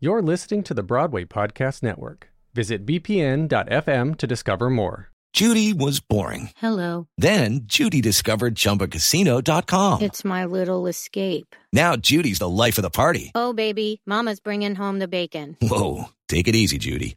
You're listening to the Broadway Podcast Network. Visit bpn.fm to discover more. Judy was boring. Hello. Then Judy discovered ChumbaCasino.com. It's my little escape. Now Judy's the life of the party. Oh, baby, Mama's bringing home the bacon. Whoa, take it easy, Judy.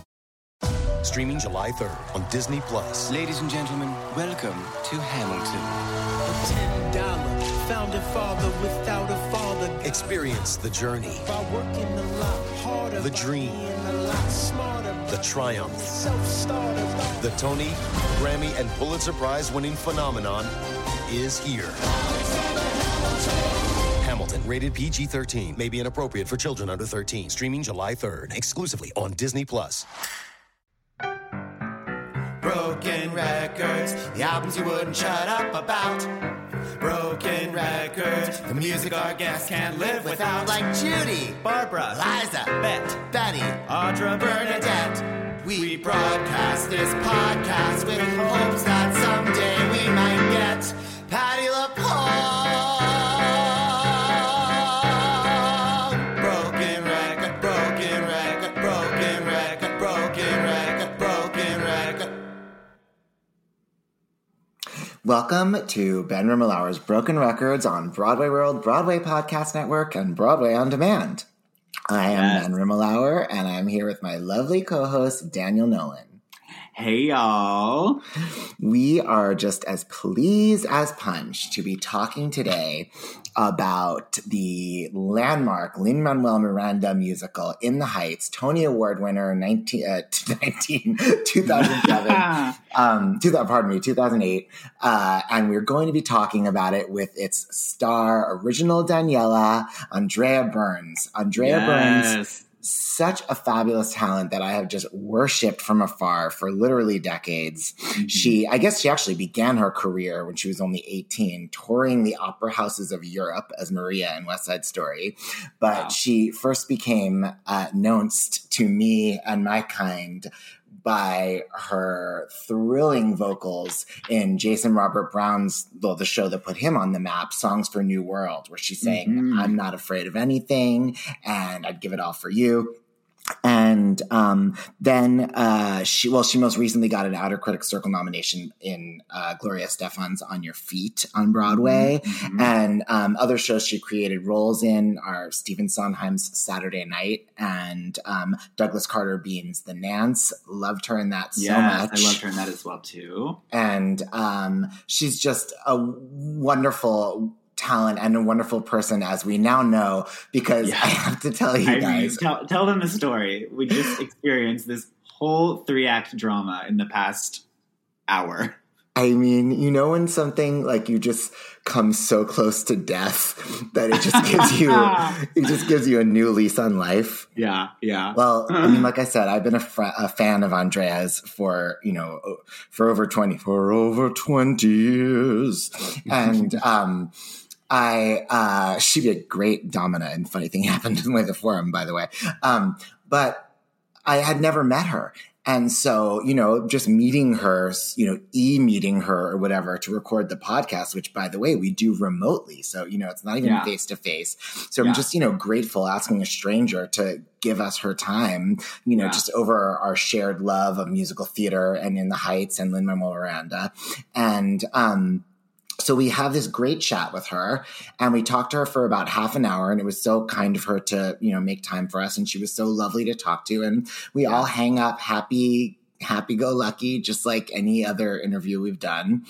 Streaming July 3rd on Disney Plus. Ladies and gentlemen, welcome to Hamilton. A $10 founding father without a father. Experience the journey, By working a lot harder. The dream. Being a lot smarter. the triumph, the Tony, Grammy, and Pulitzer Prize winning phenomenon is here. Hamilton, rated PG 13, may be inappropriate for children under 13. Streaming July 3rd, exclusively on Disney Plus. Broken records, the albums you wouldn't shut up about. Broken records, the music our guests can't live without. Like Judy, Barbara, Liza, Bet, Betty, Audra, Bernadette. We broadcast this podcast with hopes that someday we might get Welcome to Ben Rimalower's Broken Records on Broadway World, Broadway Podcast Network, and Broadway On Demand. I am Ben Rimalower, and I'm here with my lovely co-host Daniel Nolan. Hey y'all. We are just as pleased as punch to be talking today about the landmark Lin Manuel Miranda musical In the Heights, Tony Award winner 19, uh, 19 2007, um, 2000, pardon me, 2008. Uh, and we're going to be talking about it with its star, original Daniela, Andrea Burns. Andrea Burns Yes. Such a fabulous talent that I have just worshipped from afar for literally decades. She, I guess she actually began her career when she was only 18, touring the opera houses of Europe as Maria in West Side Story. But Wow. she first became uh, knownst to me and my kind by her thrilling vocals in Jason Robert Brown's, well, the show that put him on the map, Songs for New World, where she sang, Mhm. I'm not afraid of anything and I'd give it all for you. And um, then uh, she, well, she most recently got an Outer Critics Circle nomination in uh, Gloria Stefan's On Your Feet on Broadway. Mhm. And um, other shows she created roles in are Stephen Sondheim's Saturday Night and um, Douglas Carter Beane's The Nance. Loved her in that so yes, much I loved her in that as well too. and um, she's just a wonderful talent and a wonderful person as we now know because Yeah. i have to tell you I mean, guys tell, tell them the story. We just experienced this whole three act drama in the past hour. i mean you know when something like you just come so close to death that it just gives you it just gives you a new lease on life Yeah, yeah. well i mean like i said i've been a, fr- a fan of andrea's for you know for over 20 for over 20 years and um I uh she'd be a great domina and funny thing happened with the forum, by the way. Um, but I had never met her. And so, you know, just meeting her, you know, e meeting her or whatever to record the podcast, which by the way, we do remotely. So, you know, it's not even face to face. So Yeah. I'm just, you know, grateful asking a stranger to give us her time, you know, Yeah. just over our shared love of musical theater and in the Heights and Lin Manuel Miranda. And, um, so we have this great chat with her and we talked to her for about half an hour and it was so kind of her to you know make time for us and she was so lovely to talk to and we all hang up happy happy go lucky just like any other interview we've done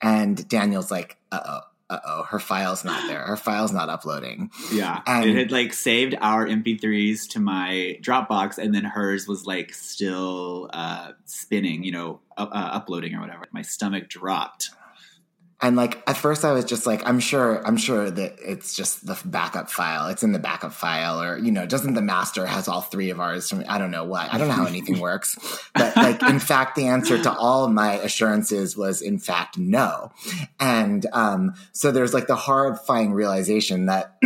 and daniel's like uh-oh uh oh, her file's not there. Her file's not uploading. Yeah. And- it had like saved our MP3s to my Dropbox, and then hers was like still uh, spinning, you know, up, uh, uploading or whatever. My stomach dropped. And like at first I was just like, I'm sure, I'm sure that it's just the backup file. It's in the backup file, or you know, doesn't the master has all three of ours from I don't know what. I don't know how anything works. But like in fact, the answer to all of my assurances was in fact no. And um, so there's like the horrifying realization that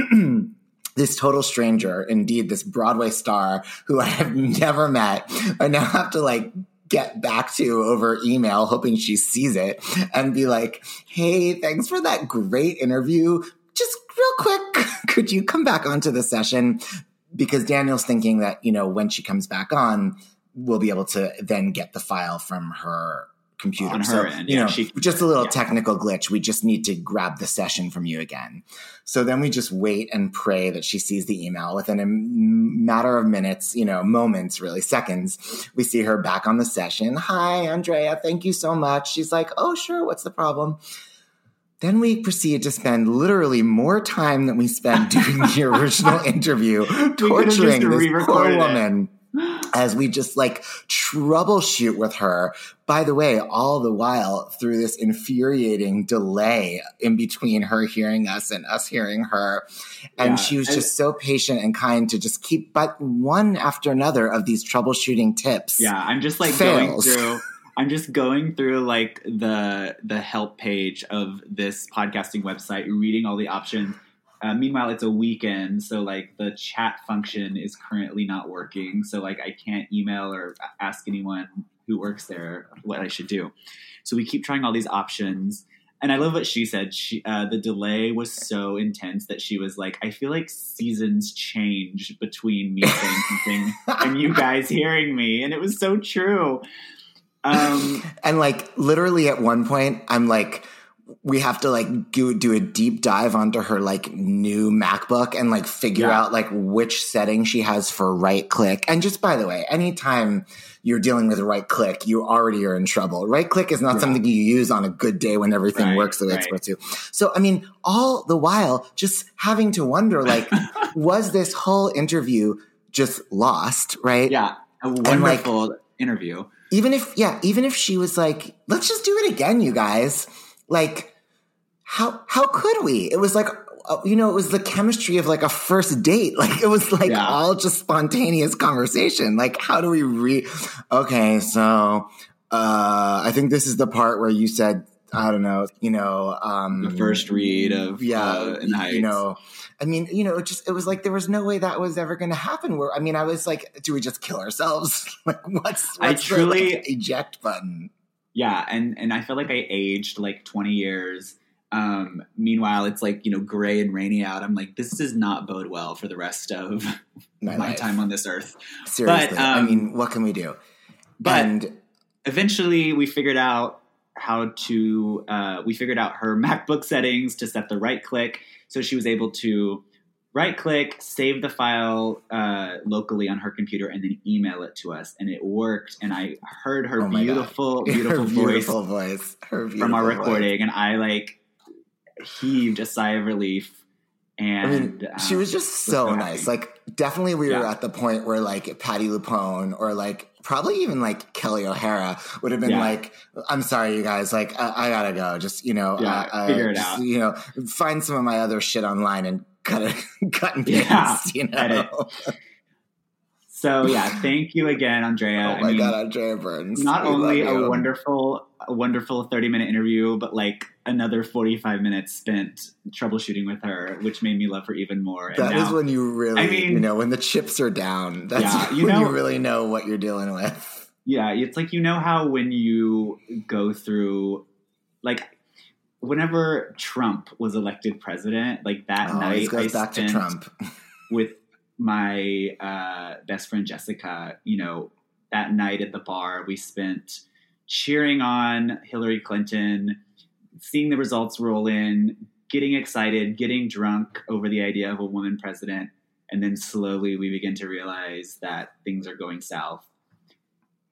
this total stranger, indeed this Broadway star who I have never met, I now have to like get back to over email, hoping she sees it and be like, Hey, thanks for that great interview. Just real quick, could you come back onto the session? Because Daniel's thinking that, you know, when she comes back on, we'll be able to then get the file from her computer. On her so, end, you yeah, know, she- just a little yeah. technical glitch. We just need to grab the session from you again. So then we just wait and pray that she sees the email. Within a matter of minutes, you know, moments, really seconds, we see her back on the session. Hi, Andrea. Thank you so much. She's like, oh, sure. What's the problem? Then we proceed to spend literally more time than we spent doing the original interview, torturing this poor re-recorded it. As we just like troubleshoot with her. By the way, all the while through this infuriating delay in between her hearing us and us hearing her. And Yeah, she was and- just so patient and kind to just keep but one after another of these troubleshooting tips. Yeah, I'm just like Fails. going through. I'm just going through like the the help page of this podcasting website, reading all the options. Uh, meanwhile, it's a weekend, so like the chat function is currently not working. So like I can't email or ask anyone who works there what I should do. So we keep trying all these options. And I love what she said. She, uh, the delay was so intense that she was like, "I feel like seasons change between me saying something and you guys hearing me," and it was so true. Um, And like literally at one point, I'm like, we have to like do, do a deep dive onto her like new MacBook and like figure Yeah. out like which setting she has for right click. And just by the way, anytime you're dealing with right click, you already are in trouble. Right click is not Yeah. something you use on a good day when everything Right, works the way it's supposed to. So, I mean, all the while just having to wonder like, was this whole interview just lost, right? yeah, a like- wonderful interview. even if yeah even if she was like let's just do it again you guys like how how could we? It was like uh, you know it was the chemistry of like a first date. Like it was like Yeah. all just spontaneous conversation. Like how do we re okay so uh i think this is the part where you said i don't know you know um The first read of yeah uh, in the Heights. you know i mean you know it just it was like there was no way that was ever going to happen where i mean i was like do we just kill ourselves? Like what's, I truly- the like, eject button yeah and and i feel like i aged like 20 years. Um meanwhile it's like you know gray and rainy out. I'm like this does not bode well for the rest of My my, time on this earth. Seriously But, i um, mean what can we do? but and eventually we figured out how to uh, we figured out her macbook settings to set the right click so she was able to right click save the file uh, locally on her computer and then email it to us and it worked and i heard her Oh beautiful beautiful, her voice beautiful voice her beautiful from our voice. recording and i like heaved a sigh of relief and I mean, she um, was just so so nice. Like, definitely, we were at the point where like Patty Lupone or like probably even like Kelly O'Hara would have been Yeah. like, "I'm sorry, you guys. Like, I, I gotta go. Just you know, Yeah, uh, uh, figure it just, out." You know, find some of my other shit online and cut it, cut and paste. Yeah, you know. so yeah thank you again andrea Oh my I mean, god, Andrea Burns. not We only a you. wonderful a wonderful 30 minute interview but like another 45 minutes spent troubleshooting with her which made me love her even more and That is now, when you really, I mean- you know, when the chips are down. That's Yeah, you when know- you really know what you're dealing with. yeah it's like you know how when you go through like whenever trump was elected president like that Oh, night goes I back to Trump. with my uh, best friend Jessica, you know, that night at the bar, we spent cheering on Hillary Clinton, seeing the results roll in, getting excited, getting drunk over the idea of a woman president. And then slowly we begin to realize that things are going south.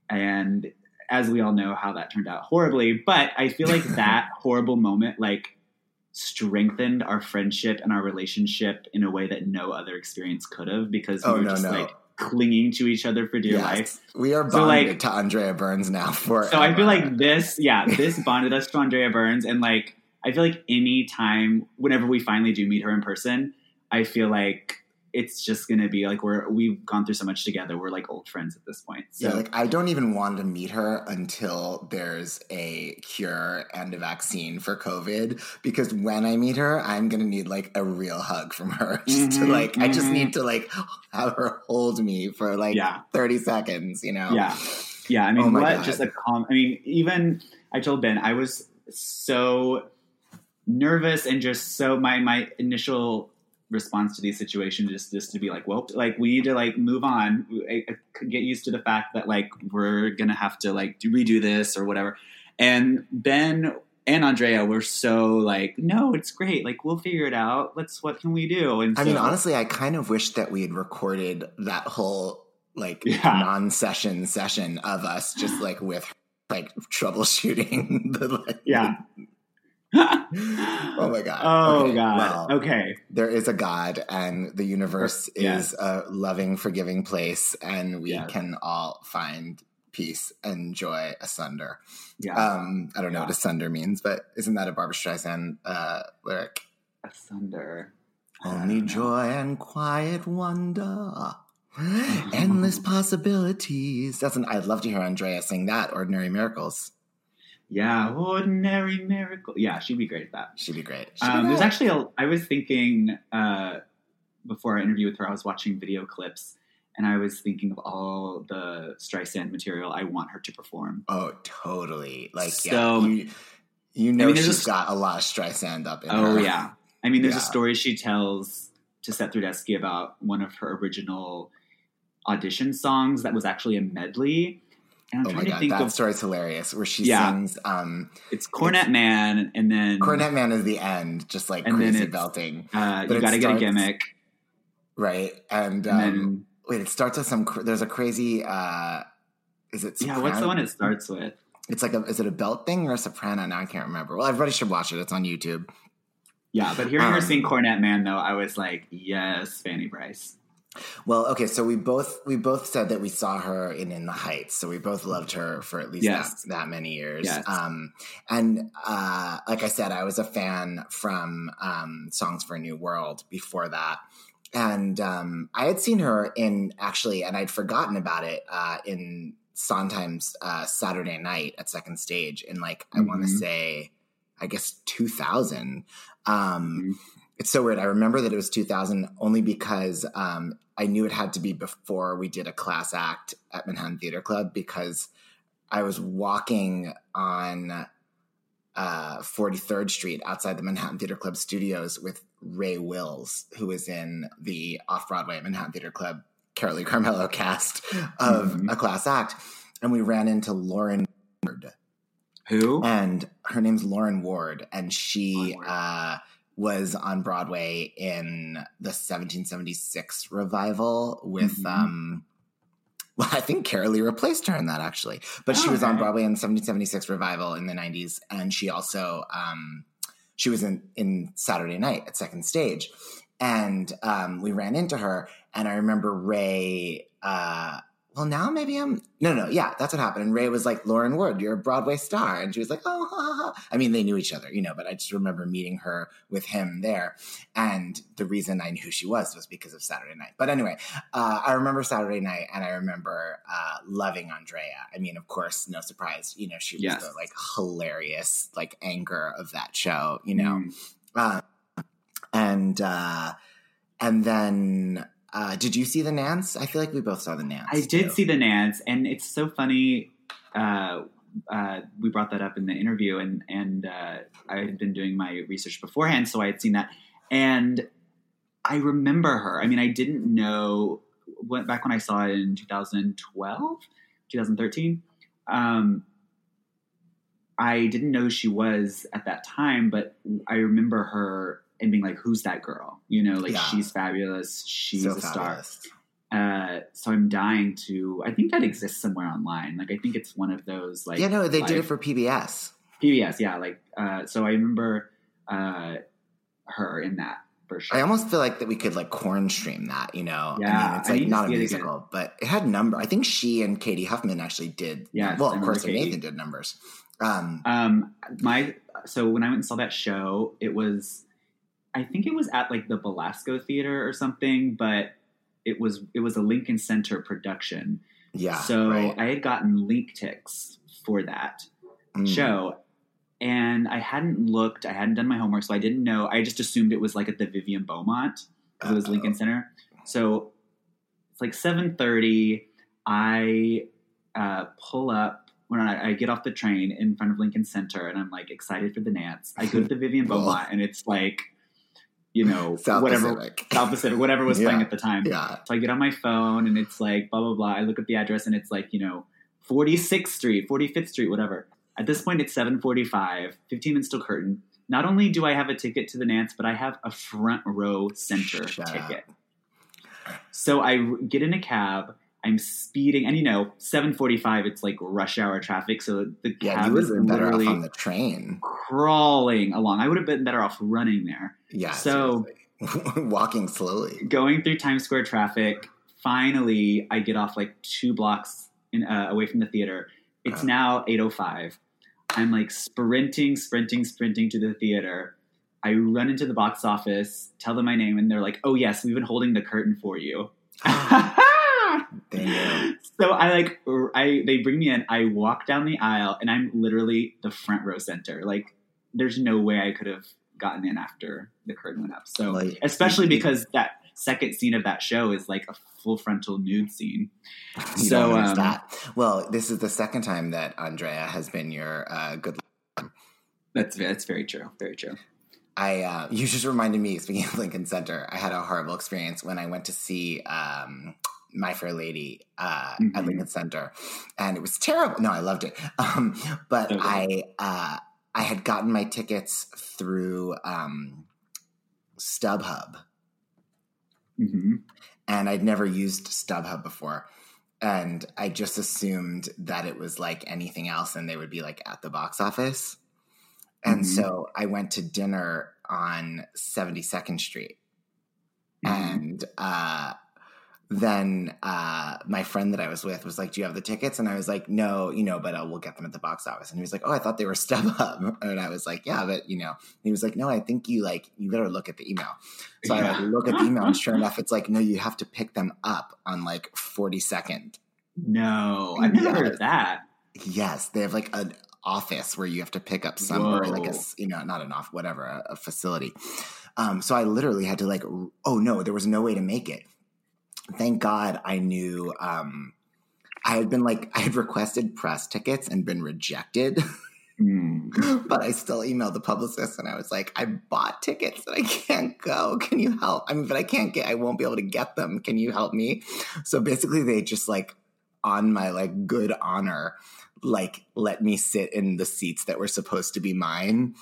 And as we all know, how that turned out horribly. But I feel like that horrible moment, like, strengthened our friendship and our relationship in a way that no other experience could have because we Oh, were no, just no. like clinging to each other for dear Yes. life. We are So, bonded like- to Andrea Burns now for. So I feel like this, yeah, this bonded us to Andrea Burns, and like I feel like any time, whenever we finally do meet her in person, I feel like it's just gonna be like we're we've gone through so much together. We're like old friends at this point. So Yeah, like I don't even want to meet her until there's a cure and a vaccine for COVID because when I meet her, I'm gonna need like a real hug from her. Just to Mhm, like, I just need to like have her hold me for like Yeah. 30 seconds, you know? yeah, yeah. I mean, Oh what God. just a calm. I mean, even I told Ben I was so nervous and just so my my initial response to these situations is just to be like, well, like we need to like move on, I, I could get used to the fact that like we're gonna have to like redo this or whatever. And Ben and Andrea were so like, no, it's great. Like we'll figure it out. Let's what can we do? And I mean, honestly, I kind of wish that we had recorded that whole like Yeah. non-session session of us just like with like troubleshooting the like, yeah. oh my god. Oh Okay, god. well, okay. there is a God and the universe Yes. is a loving, forgiving place, and we Yes. can all find peace and joy asunder. Yeah. Um, I don't know Yeah. what asunder means, but isn't that a Barbara Streisand uh, lyric? Asunder. Only joy and quiet wonder. Endless possibilities. That's an I'd love to hear Andrea sing that, Ordinary Miracles. Yeah, ordinary miracle. Yeah, she'd be great at that. She'd be great. She'd be Um, there's actually a. I was thinking uh, before our interview with her, I was watching video clips, and I was thinking of all the Streisand material I want her to perform. Oh, totally. Like, So- yeah, you, you know I mean, she's a- got a lot of Streisand up in Oh her. Oh yeah, I mean, there's Yeah. a story she tells to Seth Rudetsky about one of her original audition songs that was actually a medley. Oh my god, think that of story's hilarious. Where she Yeah. sings um it's Cornet Man, and then Cornet Man is the end, just like crazy it's- belting. Uh, But you got to get a gimmick, Right. And, and um then wait, it starts with some cr- there's a crazy uh is it yeah, what's the one it starts with? It's like a is it a belt thing or a soprano? Now I can't remember. Well, everybody should watch it. It's on YouTube. Yeah, but hearing her Um, sing Cornet Man though, I was like, yes, Fanny Brice. Well, okay, so we both we both said that we saw her in In the Heights, so we both loved her for at least Yes. that, that many years. Yes. Um, and uh, like I said, I was a fan from um, Songs for a New World before that, and um, I had seen her in actually, and I'd forgotten about it uh, in Sondheim's uh, Saturday Night at Second Stage in like I want to say, I guess two thousand. Um, Mhm. It's so weird. I remember that it was 2000 only because um, I knew it had to be before we did a class act at Manhattan Theater Club because I was walking on uh, 43rd Street outside the Manhattan Theater Club studios with Ray Wills, who was in the off Broadway Manhattan Theater Club Carolee Carmello cast of Mhm. a class act. And we ran into Lauren Ward Who? and her name's Lauren Ward, and she Lauren Ward. uh, was on Broadway in the 1776 revival with. Mhm. Um, well, I think Carolee replaced her in that actually, but she Oh, was on. Broadway in 1776 revival in the 90s, and she also um, she was in in Saturday Night at Second Stage, and um, we ran into her, and I remember Ray. Uh, well, now maybe I'm no, no, yeah, that's what happened. And Ray was like, "Lauren Wood, you're a Broadway star," and she was like, "Oh, ha, ha, ha." I mean, they knew each other, you know, but I just remember meeting her with him there, and the reason I knew who she was was because of Saturday Night. But anyway, uh, I remember Saturday Night, and I remember uh, loving Andrea. I mean, of course, no surprise, you know, she was Yes. the like hilarious like anchor of that show, you know, Mm. uh, and uh, and then. Uh, did you see the Nance? I feel like we both saw the Nance. I did too. see the Nance, and it's so funny. Uh, uh, we brought that up in the interview, and and uh, I had been doing my research beforehand, so I had seen that, and I remember her. I mean, I didn't know went back when I saw it in 2012, 2013. Um, I didn't know who she was at that time, but I remember her and being like, "Who's that girl?" You know, like Yeah. she's fabulous. She's so a star. Uh, so I'm dying to. I think that exists somewhere online. Like I think it's one of those like yeah, no, they did it for PBS. PBS. Yeah, like uh, so I remember uh, her in that for sure. I almost feel like that we could like corn stream that, you know. Yeah, I mean, it's like not a see it musical, but it had number. I think she and Cady Huffman actually did. yeah well, of course. Nathan did numbers. Um, Um, my so when I went and saw that show, it was, I think it was at like the Belasco Theater or something, but it was it was a Lincoln Center production. yeah. so right. I had gotten LincTix for that Mm. show, and I hadn't looked, I hadn't done my homework, so I didn't know. I just assumed it was like at the Vivian Beaumont because it was Lincoln Center. So it's like seven thirty. I uh, pull up when I, I get off the train in front of Lincoln Center, and I'm like excited for the Nance. I go to the Vivian Beaumont, and it's like, you know, South whatever Pacific. South Pacific, whatever was playing at the time. Yeah. So I get on my phone, and it's like blah blah blah. I look at the address, and it's like you know, 46th Street, 45th Street, whatever. At this point, it's 7:45, 15 minutes till curtain. Not only do I have a ticket to the Nance, but I have a front row center Shut ticket. So I get in a cab. I'm speeding, and you know, 7:45. It's like rush hour traffic, so the Yeah, cab you is been better off literally on the train. crawling along. I would have been better off running there. Yeah. So- walking slowly. Going through Times Square traffic. Finally, I get off like two blocks in, uh, away from the theater. It's Uh-huh. now 8:05. I'm like sprinting, sprinting, sprinting to the theater. I run into the box office, tell them my name, and they're like, "Oh yes, we've been holding the curtain for you." They so I like I they bring me in. I walk down the aisle, and I'm literally the front row center. Like, there's no way I could have gotten in after the curtain went up. So, Like, especially because that second scene of that show is like a full frontal nude scene. So, um, that. Well, this is the second time that Andrea has been your uh, good. That's that's very true. Very true. I uh, you just reminded me. Speaking of Lincoln Center, I had a horrible experience when I went to see um, My Fair Lady uh, at Mhm. Lincoln Center, and it was terrible. No, I loved it, um, but good. I uh, I had gotten my tickets through um, StubHub, hmm and I'd never used StubHub before. And I just assumed that it was like anything else and they would be like at the box office. And Mhm. so I went to dinner on 72nd Street. And uh, then uh, my friend that I was with was like, Do you have the tickets? And I was like, No, you know, but uh, we'll get them at the box office. And he was like, Oh, I thought they were StubHub. And I was like, Yeah, but you know, and he was like, No, I think you like, you better look at the email. So I like look at the email, and sure enough, it's like, no, you have to pick them up on like 42nd. No, I've never heard of that. Yes, they have like an office where you have to pick up some, or like a, you know, not an off, whatever, a, a facility. Um, so I literally had to like, oh no, there was no way to make it. Thank God I knew. Um, I had been like, I had requested press tickets and been rejected. Mm. but I still emailed the publicist and I was like, I bought tickets and I can't go. Can you help? I mean, but I can't get, I won't be able to get them. Can you help me? So basically, they just like, on my like good honor, like let me sit in the seats that were supposed to be mine.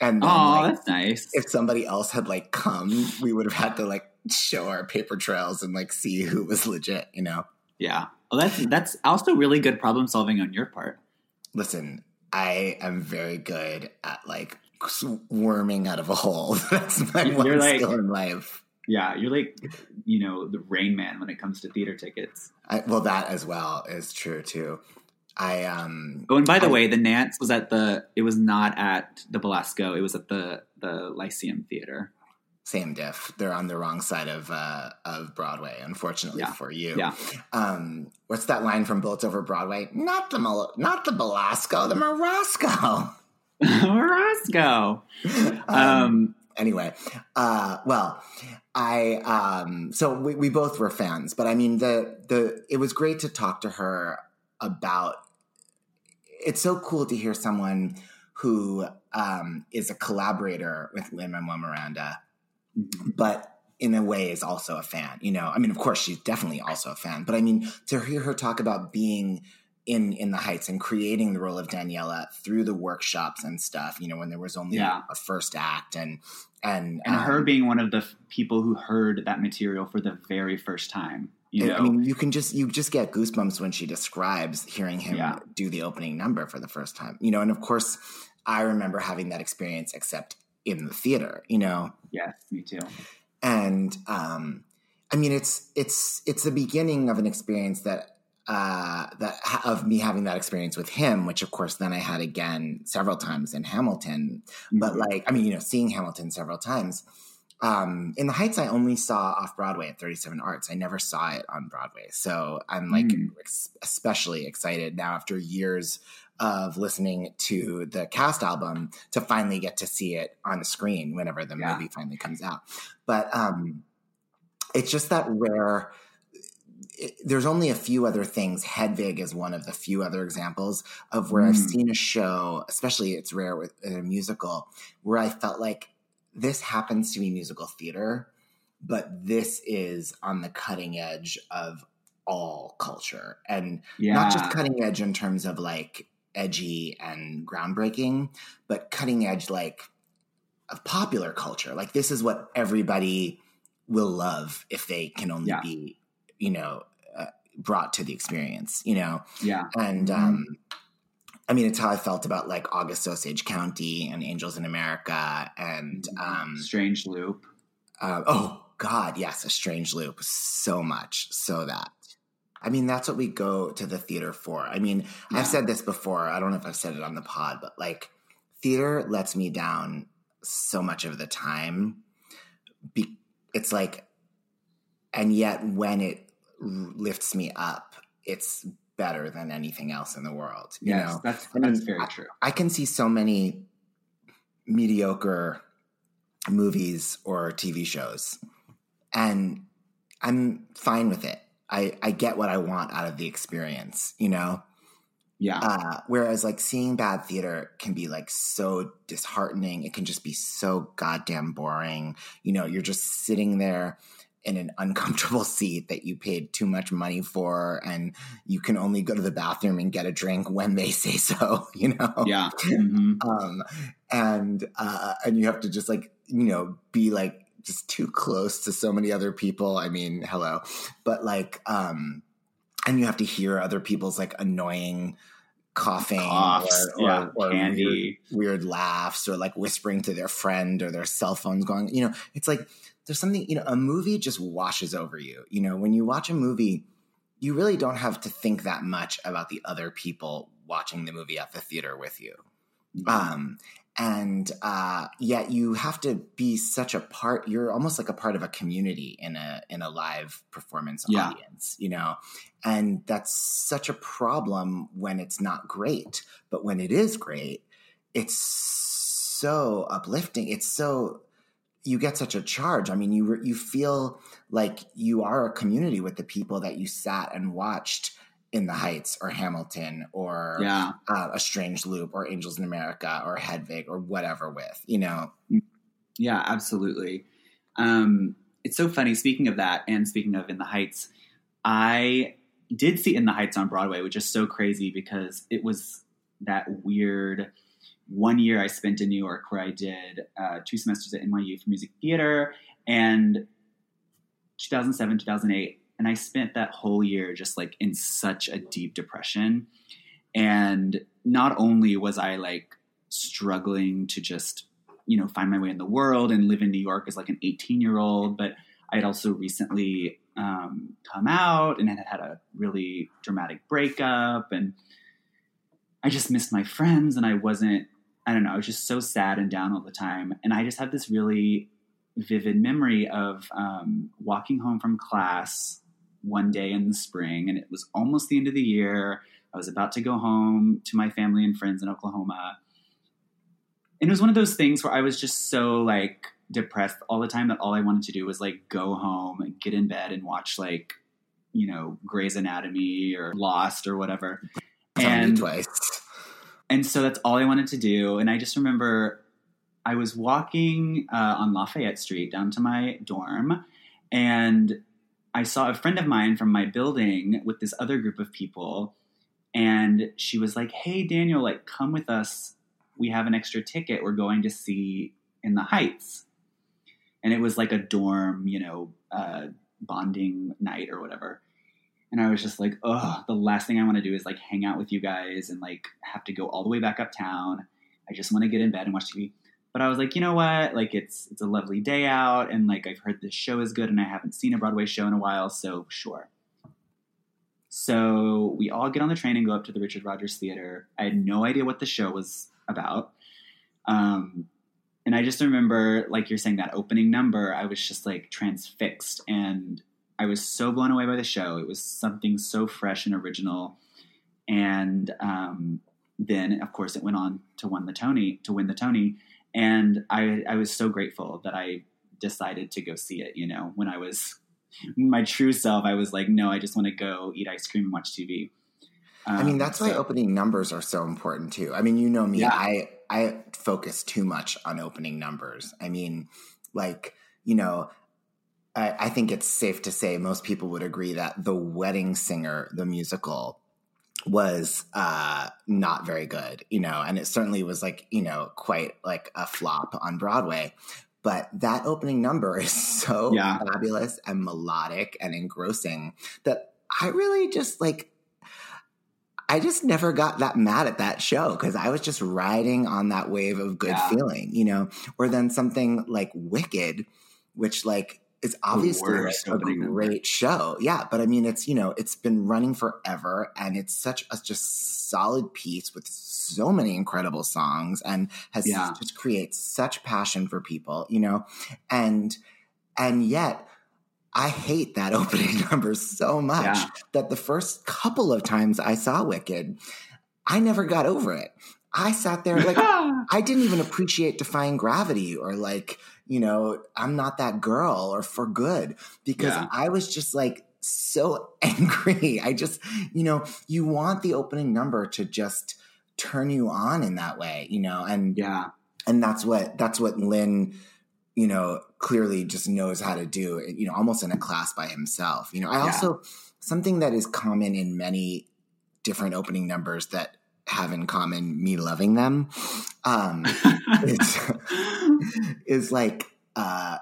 And then, Oh, like, that's nice. if somebody else had like come, we would have had to like show our paper trails and like see who was legit, you know? yeah. Well, that's that's also really good problem solving on your part. Listen, I am very good at like swarming out of a hole. That's my You're one like- skill in life. Yeah, you're like, you know, the Rain Man when it comes to theater tickets. I, well, that as well is true too. I um. Oh, and by the I- way, the Nance was at the. It was not at the Belasco. It was at the the Lyceum Theater. Same diff. They're on the wrong side of uh, of Broadway, unfortunately Yeah. for you. Yeah. Um, what's that line from Bullets Over Broadway? Not the Mol- not the Belasco, the Morosco. Roscoe. um, Um, anyway, uh, well, I um, so we, we both were fans, but I mean the the it was great to talk to her about. It's so cool to hear someone who um, is a collaborator with Lin Manuel Miranda, but in a way is also a fan. You know, I mean, of course, she's definitely also a fan, but I mean, to hear her talk about being in in the Heights and creating the role of Daniela through the workshops and stuff. You know, when there was only Yeah. a first act and and and her um, being one of the f- people who heard that material for the very first time. You know, I mean, you can just you just get goosebumps when she describes hearing him Yeah. do the opening number for the first time. You know, and of course, I remember having that experience, except in the theater, you know? Yes, me too. And um, I mean, it's it's it's the beginning of an experience that uh, that of me having that experience with him, which of course then I had again several times in Hamilton. Mm-hmm. But like, I mean, you know, seeing Hamilton several times. Um, in the Heights, I only saw off Broadway at 37 Arts. I never saw it on Broadway. So I'm like mm. especially excited now after years of listening to the cast album to finally get to see it on the screen whenever the yeah. movie finally comes out. But um, it's just that rare. It, there's only a few other things. Hedwig is one of the few other examples of where mm. I've seen a show, especially it's rare with a musical, where I felt like this happens to be musical theater, but this is on the cutting edge of all culture and yeah. not just cutting edge in terms of like edgy and groundbreaking, but cutting edge like of popular culture. Like this is what everybody will love if they can only yeah. be, you know, uh, brought to the experience, you know? Yeah. And, mm-hmm. I mean, it's how I felt about like August Osage County and Angels in America and, mm-hmm. um, Strange Loop. Uh, oh God, yes, a strange loop. So much. So that. I mean, that's what we go to the theater for. I mean, yeah. I've said this before. I don't know if I've said it on the pod, but like theater lets me down so much of the time. Be- it's like, and yet when it lifts me up, it's better than anything else in the world. You yes, know, that's, that's I very true. I, I can see so many mediocre movies or TV shows, and I'm fine with it. I, I get what I want out of the experience, you know? Yeah. Uh, whereas like seeing bad theater can be like so disheartening. It can just be so goddamn boring. You know, you're just sitting there in an uncomfortable seat that you paid too much money for and you can only go to the bathroom and get a drink when they say so, you know? Yeah. Mm-hmm. Um, and, uh, and you have to just like, you know, be like just too close to so many other people. I mean, hello. But like, um, and you have to hear other people's like annoying coughing Coughs, or, yeah, or weird, weird, laughs or like whispering to their friend or their cell phones going, you know, it's like there's something, you know, a movie just washes over you. You know, when you watch a movie, you really don't have to think that much about the other people watching the movie at the theater with you. Mm-hmm. Um, and uh, yet you have to be such a part you're almost like a part of a community in a in a live performance yeah. audience you know? And that's such a problem when it's not great. But when it is great it's so uplifting. It's so you get such a charge. I mean you you feel like you are a community with the people that you sat and watched in the Heights or Hamilton or yeah. uh, A Strange Loop or Angels in America or Hedwig or whatever with, you know? Yeah, absolutely. Um, it's so funny. Speaking of that, and speaking of In the Heights, I did see In the Heights on Broadway, which is so crazy because it was that weird one year I spent in New York where I did uh, two semesters at NYU for music theater and 2007, 2008 and I spent that whole year just like in such a deep depression. And not only was I like struggling to just, you know, find my way in the world and live in New York as like an 18 year old, but I had also recently um, come out and had had a really dramatic breakup. And I just missed my friends and I wasn't, I don't know, I was just so sad and down all the time. And I just had this really vivid memory of um, walking home from class one day in the spring, and it was almost the end of the year. I was about to go home to my family and friends in Oklahoma. And it was one of those things where I was just so like depressed all the time that all I wanted to do was like go home, and get in bed, and watch like, you know, Grey's Anatomy or Lost or whatever. and twice. And so that's all I wanted to do. And I just remember I was walking uh, on Lafayette Street down to my dorm, and I saw a friend of mine from my building with this other group of people, and she was like, "Hey, Daniel, like, come with us. We have an extra ticket. We're going to see in the Heights." And it was like a dorm, you know, uh, bonding night or whatever. And I was just like, "Oh, the last thing I want to do is like hang out with you guys and like have to go all the way back uptown. I just want to get in bed and watch TV." But I was like, you know what? Like it's it's a lovely day out, and like I've heard this show is good, and I haven't seen a Broadway show in a while, so sure. So we all get on the train and go up to the Richard Rodgers Theater. I had no idea what the show was about. Um, and I just remember, like you're saying, that opening number, I was just like transfixed. And I was so blown away by the show. It was something so fresh and original. And um, then, of course, it went on to win the Tony, to win the Tony. And I, I was so grateful that I decided to go see it. You know, when I was my true self, I was like, no, I just want to go eat ice cream and watch TV. Um, I mean, that's so, why opening numbers are so important too. I mean, you know me, Yeah. I I focus too much on opening numbers. I mean, like you know, I, I think it's safe to say most people would agree that the Wedding Singer, the musical, was uh not very good you know and it certainly was like you know quite like a flop on broadway but that opening number is so Yeah. fabulous and melodic and engrossing that i really just like i just never got that mad at that show because i was just riding on that wave of good Yeah. feeling you know or then something like wicked which like is obviously like a great show. Yeah, but I mean, it's you know, it's been running forever, and it's such a just solid piece with so many incredible songs, and has Yeah. just creates such passion for people, you know, and and yet. I hate that opening number so much Yeah. that the first couple of times I saw Wicked, I never got over it. I sat there like I didn't even appreciate Defying Gravity or like, you know, I'm not that girl or For Good because Yeah. I was just like so angry. I just, you know, you want the opening number to just turn you on in that way, you know, and yeah, and that's what that's what Lin, you know, clearly just knows how to do, eh, you know, almost in a class by himself. You know, I Yeah. also something that is common in many different opening numbers that have in common me loving them um is, is like uh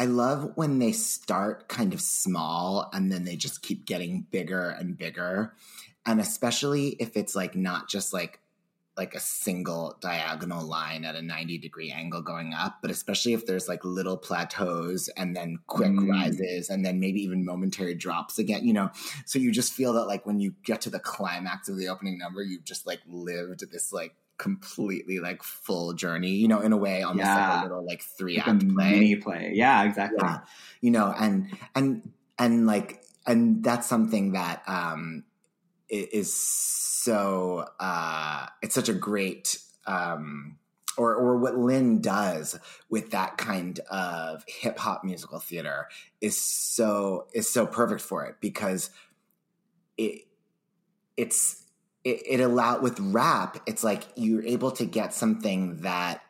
I love when they start kind of small and then they just keep getting bigger and bigger. And especially if it's like not just like like a single diagonal line at a 90 degree angle going up, but especially if there's like little plateaus and then quick Mm. rises and then maybe even momentary drops again, you know. So you just feel that like when you get to the climax of the opening number, you've just like lived this like completely like full journey, you know, in a way, almost like a little like three like act play mini play. Yeah, exactly. yeah you know and and and like and that's something that um is so uh it's such a great um or or what Lin does with that kind of hip hop musical theater is so is so perfect for it because it it's it, it allow with rap it's like you're able to get something that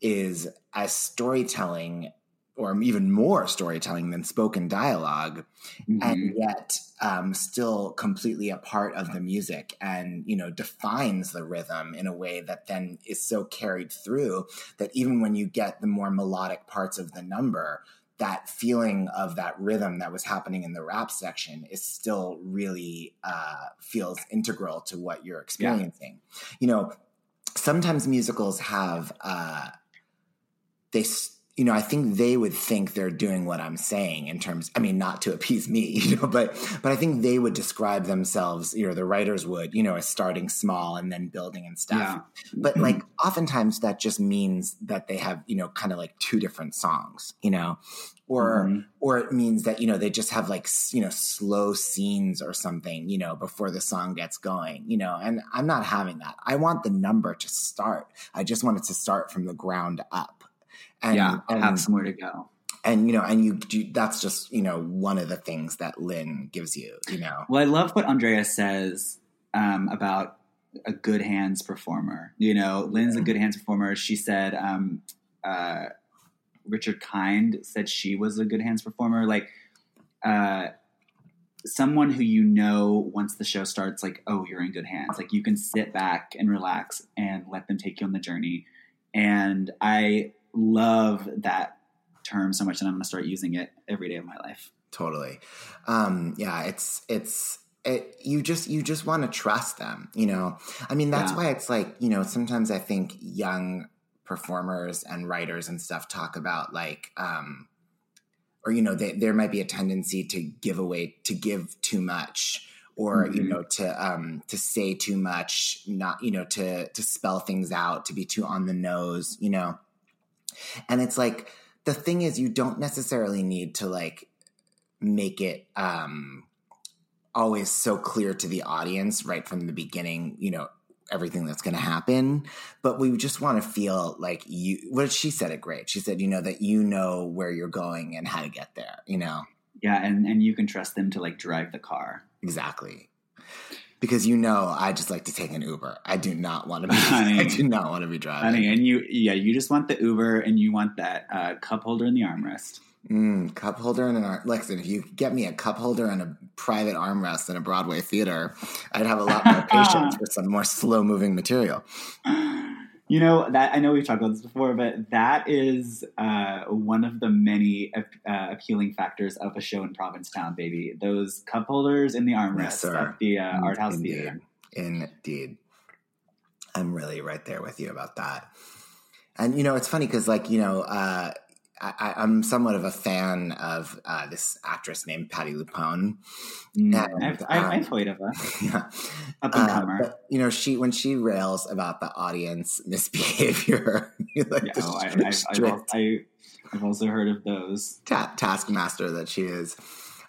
is as storytelling or even more storytelling than spoken dialogue Mhm. and yet um, still completely a part of the music and you know defines the rhythm in a way that then is so carried through that even when you get the more melodic parts of the number that feeling of that rhythm that was happening in the rap section is still really uh, feels integral to what you're experiencing you know sometimes musicals have uh, they s- you know i think they would think they're doing what i'm saying in terms i mean not to appease me you know but but i think they would describe themselves you know the writers would you know as starting small and then building and stuff Yeah. but like oftentimes that just means that they have you know kind of like two different songs you know or Mhm. or it means that you know they just have like you know slow scenes or something you know before the song gets going you know and i'm not having that i want the number to start i just want it to start from the ground up and yeah, and, have somewhere to go. and you know and you do that's just you know one of the things that lin gives you you know Well, I love what Andrea says um, about a good hands performer. You know, Lin's a good hands performer. She said um, uh, Richard Kind said she was a good hands performer. Like uh, someone who you know once the show starts, like, oh, you're in good hands. Like you can sit back and relax and let them take you on the journey. And I love that term so much that I'm going to start using it every day of my life. totally um yeah it's it's it, you just you just want to trust them you know i mean that's Yeah. why it's like you know sometimes i think young performers and writers and stuff talk about like um or you know they, there might be a tendency to give away to give too much or Mhm. you know to um to say too much not you know to to spell things out to be too on the nose you know and it's like the thing is you don't necessarily need to like make it um always so clear to the audience right from the beginning you know everything that's going to happen. But we just want to feel like you well she said it great. She said you know that you know where you're going and how to get there you know? Yeah, and and you can trust them to like drive the car. exactly because you know i just like to take an uber i do not want to be Honey. i do not want to be driving Honey, and you yeah, you just want the Uber and you want that uh, cup holder in the armrest. Mm, cup holder and an arm. Listen, if you get me a cup holder and a private armrest in a Broadway theater, I'd have a lot more patience for some more slow moving material. You know that I know we've talked about this before, but that is uh, one of the many uh, appealing factors of a show in Provincetown, baby. Those cup holders in the armrest Yes, at the uh, Art House Indeed. Theater. Indeed. I'm really right there with you about that. And, you know, it's funny because, like, you know, uh, I, I'm somewhat of a fan of uh, this actress named Patti LuPone. Mm, And, I've, I've, um, I've heard of her. yeah. Up and Uh, but, you know, she when she rails about the audience misbehavior, like Yeah, oh, I, I've, I've, strict al- I, I've also heard of those. ta- taskmaster that she is.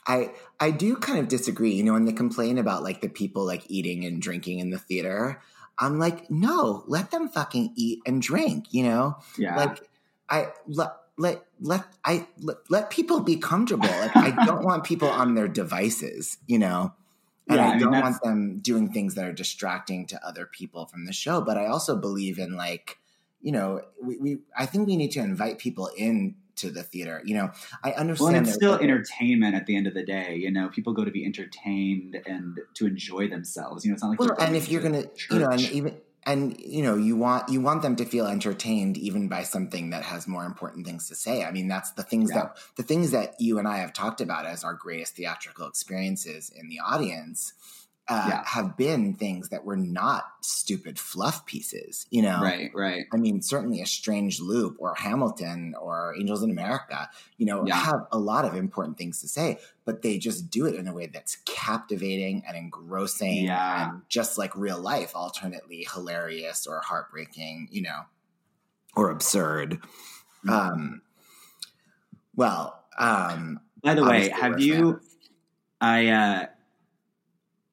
I I do kind of disagree. You know, when they complain about like the people like eating and drinking in the theater, I'm like, no, let them fucking eat and drink. You know, Yeah. like I let let I let, let people be comfortable. Like, I don't want people on their devices. You know. And Yeah, I I mean, don't that's- want them doing things that are distracting to other people from the show. But I also believe in like, you know, we, we I think we need to invite people in to the theater. You know, I understand. Well, and it's still like, entertainment at the end of the day. You know, people go to be entertained and to enjoy themselves. You know, it's not like well, and if you're gonna, you know, and even and you know, you want you want them to feel entertained even by something that has more important things to say. I mean, that's the things Yeah. that the things that you and I have talked about as our greatest theatrical experiences in the audience. Uh, Yeah. have been things that were not stupid fluff pieces, you know. right, right. I mean, certainly a Strange Loop or Hamilton or Angels in America, you know, Yeah. have a lot of important things to say, but they just do it in a way that's captivating and engrossing Yeah. and just like real life, alternately hilarious or heartbreaking, you know, or absurd. Mm-hmm. Um, well, um, By the way, have you? fans. I uh,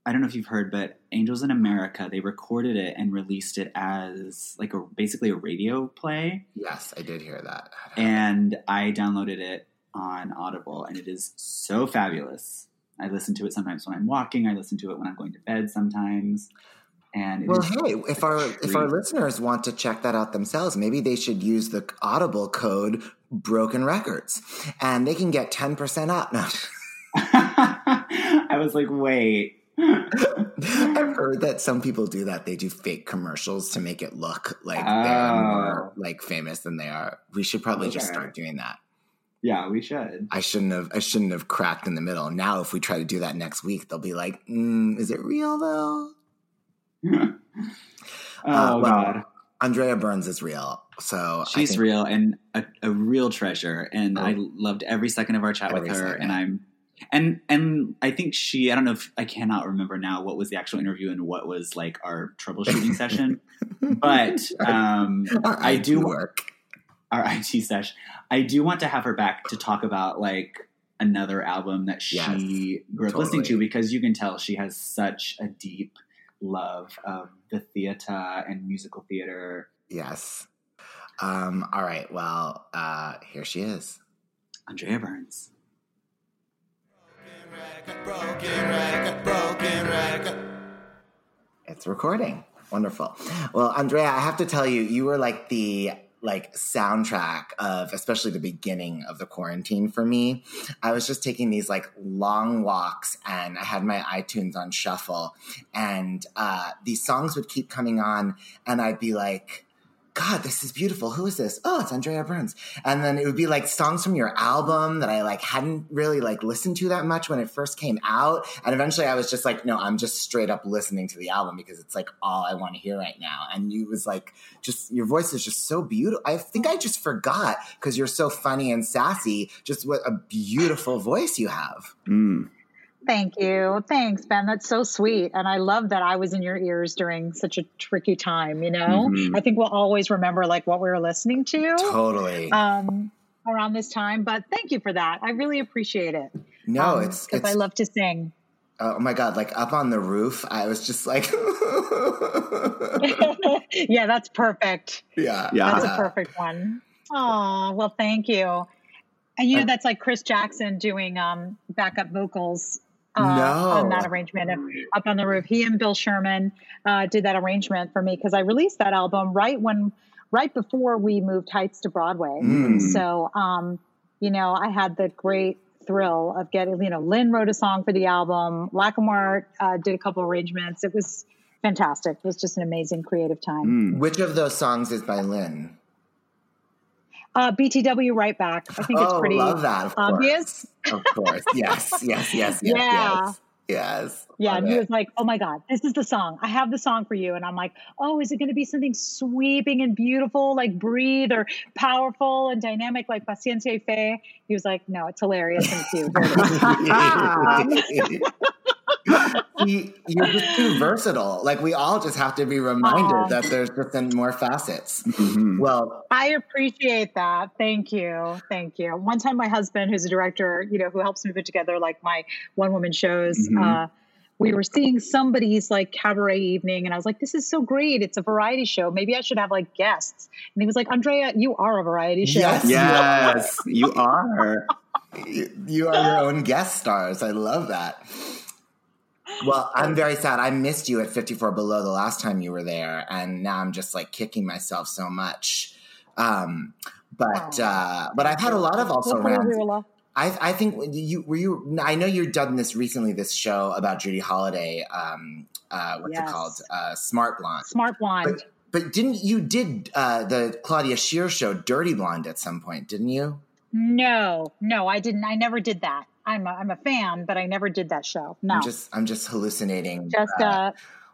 I don't know if you've heard, but Angels in America they recorded it and released it as like a basically a radio play, Yes, I did hear that. and I downloaded it on Audible, and it is so fabulous. I listen to it sometimes when I'm walking. I listen to it when I'm going to bed sometimes. And Well, hey, if our if our listeners want to check that out themselves, maybe they should use the Audible code Broken Records, and they can get ten percent off. No, I was like, wait. I've heard that some people do that. They do fake commercials to make it look like they're more Oh. like famous than they are. We should probably just start doing that. Yeah, we should. I shouldn't have. I shouldn't have cracked in the middle. Now, if we try to do that next week, they'll be like, mm, "Is it real though?" oh Uh, well, God, Andrea Burns is real, so she's think- real and a, a real treasure, and I loved every second of our chat with her. second. And I'm, and and I think she. I don't know if I cannot remember now what was the actual interview and what was like our troubleshooting session, but um, Our I do work. our IT sesh. I do want to have her back to talk about like another album that she Yes, grew up listening to because you can tell she has such a deep love of the theater and musical theater. Yes. Um, all right. Well, uh, here she is. Andrea Burns. It's recording. Wonderful. Well, Andrea, I have to tell you, you were like the like soundtrack of especially the beginning of the quarantine for me. I was just taking these like long walks and I had my iTunes on shuffle and uh these songs would keep coming on and I'd be like God, this is beautiful. Who is this? Oh, it's Andrea Burns. And then it would be like songs from your album that I like hadn't really like listened to that much when it first came out. And eventually I was just like, no, I'm just straight up listening to the album because it's like all I want to hear right now. And you was like, just your voice is just so beautiful. I think I just forgot because you're so funny and sassy, just what a beautiful voice you have. Mm. Thank you. Thanks, Ben. That's so sweet. And I love that I was in your ears during such a tricky time, you know? Mhm. I think we'll always remember like what we were listening to. Totally. Um around this time, but thank you for that. I really appreciate it. no, it's, because I love to sing. oh my God, like up on the roof, I was just like, yeah, that's perfect. yeah. Yeah, that's a perfect one. Oh, well, thank you. And you know, that's like Chris Jackson doing um, backup vocals uh, No. on that arrangement of Up on the Roof. He and Bill Sherman uh, did that arrangement for me because I released that album right when, right before we moved Heights to Broadway. Mm. So, um, you know, I had the great thrill of getting, you know, Lin wrote a song for the album, Lacamoire uh, did a couple arrangements. It was fantastic. It was just an amazing creative time. Mm. Which of those songs is by Lin? Uh, BTW Right Back. I think it's oh, pretty love that. Of obvious. course. Of course. Yes. Yes. Yes. Yes. Yeah. Yes. Yes. Yeah, and he was like, "Oh my God, this is the song. I have the song for you." And I'm like, "Oh, is it going to be something sweeping and beautiful, like breathe, or powerful and dynamic, like Paciencia y Fe?" He was like, "No, it's hilarious and cute." it is." You're just too versatile. Like we all just have to be reminded Aw. that there's just in more facets. Mhm. Well, I appreciate that. Thank you. Thank you. One time, my husband, who's a director, you know, who helps me put together like my one woman shows, Mhm. uh, we were seeing somebody's like cabaret evening, and I was like, "This is so great! It's a variety show. Maybe I should have like guests." And he was like, "Andrea, you are a variety show." Yes. Yes, you are. you, you are your own guest stars. I love that. Well, I'm very sad. I missed you at 54 Below the last time you were there, and now I'm just like kicking myself so much. Um, but uh, but I've had a lot of also Hopefully rounds. we will, uh, I, I think you were you. I know you've done this recently. This show about Judy Holliday. Um, uh, what's Yes. it called? Uh, Smart Blonde. Smart blonde. But, but didn't you did uh, the Claudia Shear show, Dirty Blonde, at some point? Didn't you? No, no, I didn't. I never did that. I'm a, I'm a fan, but I never did that show. No, I'm just I'm just hallucinating. just uh, uh,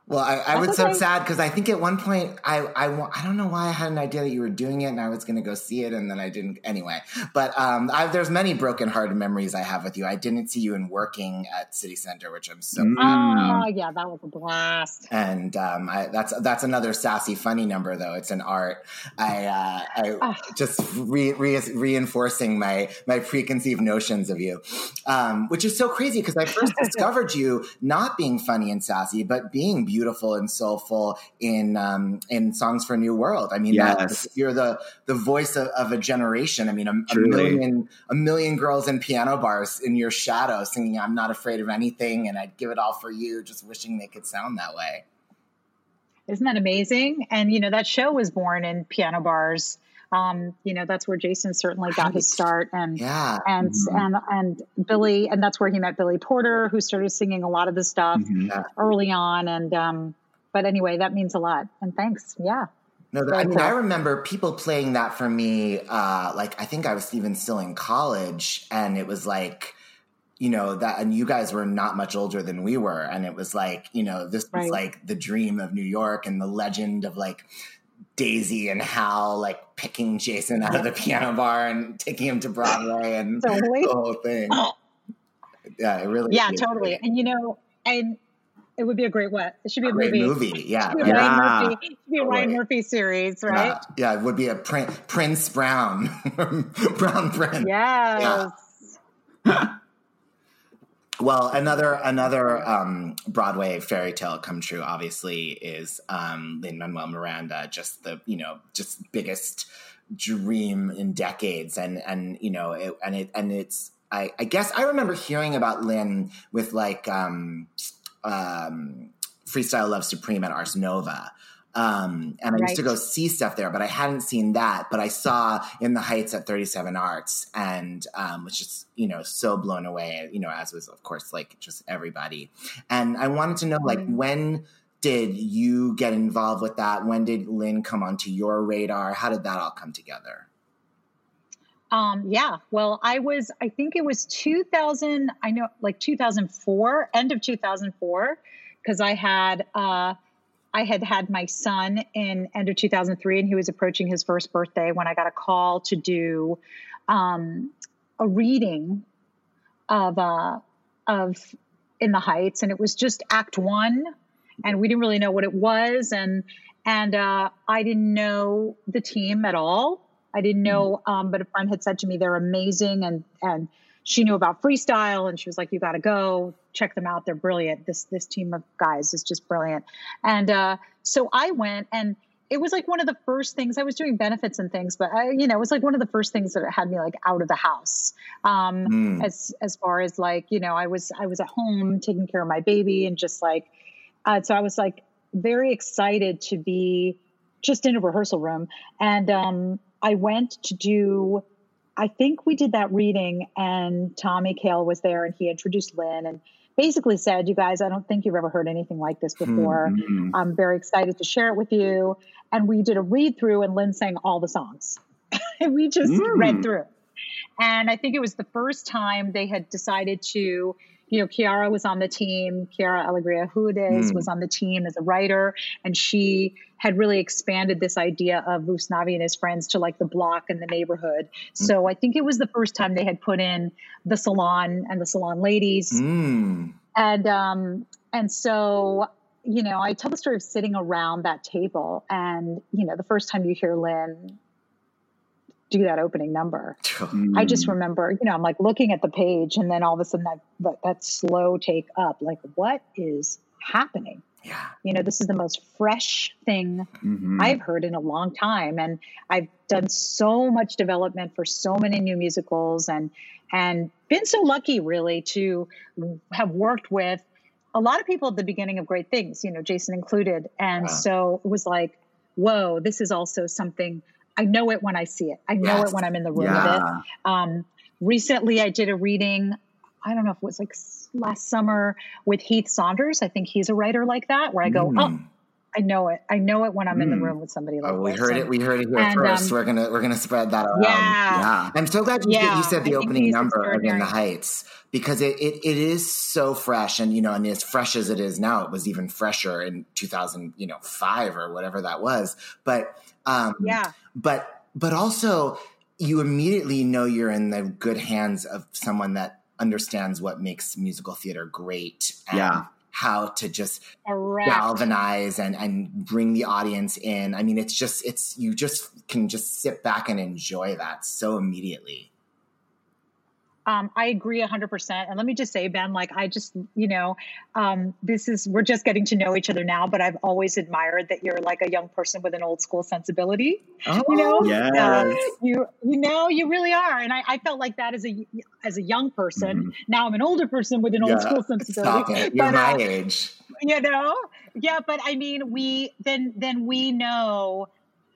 Well, I, I was so sad because I think at one point I, I I don't know why I had an idea that you were doing it and I was going to go see it and then I didn't anyway. But um, I, there's many broken hearted memories I have with you. I didn't see you in working at City Center, which I'm so oh yeah, that was a blast. and um, I, that's that's another sassy funny number though. It's an art. I uh, I Ah. just re, re, reinforcing my my preconceived notions of you, um, which is so crazy because I first discovered you not being funny and sassy, but being beautiful and soulful in um, in songs for a new world. I mean, that- you're the the voice of, of a generation. I mean, a, a million a million girls in piano bars in your shadow singing "I'm not afraid of anything" and I'd give it all for you, just wishing they could sound that way. Isn't that amazing? And you know that show was born in piano bars. Um, you know that's where Jason certainly got his start, and Yeah. and Mhm. and and Billy, and that's where he met Billy Porter, who started singing a lot of the stuff Mhm. early on. And um, but anyway, that means a lot. And thanks. Yeah. No, I mean. I remember people playing that for me. Uh, like, I think I was even still in college, and it was like, you know, that, and you guys were not much older than we were, and it was like, you know, this was like the dream of New York and the legend of like Daisy and Hal, like picking Jason out of the piano bar and taking him to Broadway and Totally. the whole thing. Oh. Yeah, it really, Yeah, is. totally. And you know, and it would be a great what? It should be a Great movie. movie, yeah. It should be Yeah. Ryan Murphy. It should be a Ryan Murphy series, right? Yeah, yeah, it would be a Prin- Prince Brown, Brown Prince. Yes. Well, another another um, Broadway fairy tale come true, obviously, is um, Lin Manuel Miranda. Just the you know just biggest dream in decades, and and you know it, and it and it's I, I guess I remember hearing about Lin with like um, um, Freestyle Love Supreme at Ars Nova. Um, and I used to go see stuff there, but I hadn't seen that. But I saw In the Heights at 37 Arts and um, was just, you know, so blown away, you know, as was, of course, like just everybody. And I wanted to know, like, Mm. when did you get involved with that? When did Lin come onto your radar? How did that all come together? Um, yeah, well, I was, I think it was 2000, I know like 2004, end of 2004, because I had, uh, I had had my son in end of 2003 and he was approaching his first birthday when I got a call to do um, a reading of, uh, of In the Heights. And it was just act one. And we didn't really know what it was. And, and uh, I didn't know the team at all. I didn't know, um, but a friend had said to me they're amazing, and and she knew about freestyle, and she was like, "You got to go check them out. They're brilliant. This this team of guys is just brilliant." And uh, so I went, and it was like one of the first things I was doing benefits and things, but I, you know, it was like one of the first things that had me like out of the house. Um, mm. As as far as like you know, I was I was at home taking care of my baby and just like, uh, so I was like very excited to be just in a rehearsal room and um I went to do, I think we did that reading, and Tommy Kail was there, and he introduced Lin and basically said, You guys, I don't think you've ever heard anything like this before. Mm-hmm. I'm very excited to share it with you. And we did a read through, and Lin sang all the songs. we just mm. read through. And I think it was the first time they had decided to you know, Quiara was on the team. Quiara Alegría Hudes mm. was on the team as a writer, and she had really expanded this idea of Usnavi and his friends to like the block and the neighborhood. Mm. So I think it was the first time they had put in the salon and the salon ladies, mm. and um, and so you know, I tell the story of sitting around that table, and you know, the first time you hear Lin do that opening number. I just mm. remember, you know, I'm like looking at the page and then all of a sudden that, that, that slow take up, like what is happening? Yeah. You know, this is the most fresh thing mm-hmm. I've heard in a long time. And I've done so much development for so many new musicals and, and been so lucky really to have worked with a lot of people at the beginning of great things, you know, Jason included. And wow. so it was like, whoa, this is also something I know it when I see it. I know yes. it when I'm in the room yeah. with it. Um, recently, I did a reading. I don't know if it was like last summer with Heath Saunders. I think he's a writer like that, where I go, mm. oh, I know it. I know it when I'm mm. in the mm. room with somebody like oh, we heard and, it. We heard it here and, first. Um, we're gonna we're gonna spread that around. Yeah, yeah. I'm so glad you, yeah, you said the I opening number of In the Heights because it, it it is so fresh and you know and as fresh as it is now, it was even fresher in 2000 you know five or whatever that was. But um, yeah, but but also you immediately know you're in the good hands of someone that understands what makes musical theater great yeah how to just Correct. galvanize and and bring the audience in i mean it's just it's you just can just sit back and enjoy that so immediately um, I agree 100%. And let me just say, Ben, like, I just, you know, um, this is, we're just getting to know each other now, but I've always admired that you're like a young person with an old school sensibility. Oh, you know, yes. Uh, you, you know, you really are. And I, I, felt like that as a, as a young person. Mm-hmm. Now I'm an older person with an yeah, old school sensibility. Stop it. You're but, my uh, age. You know? Yeah. But I mean, we, then, then we know,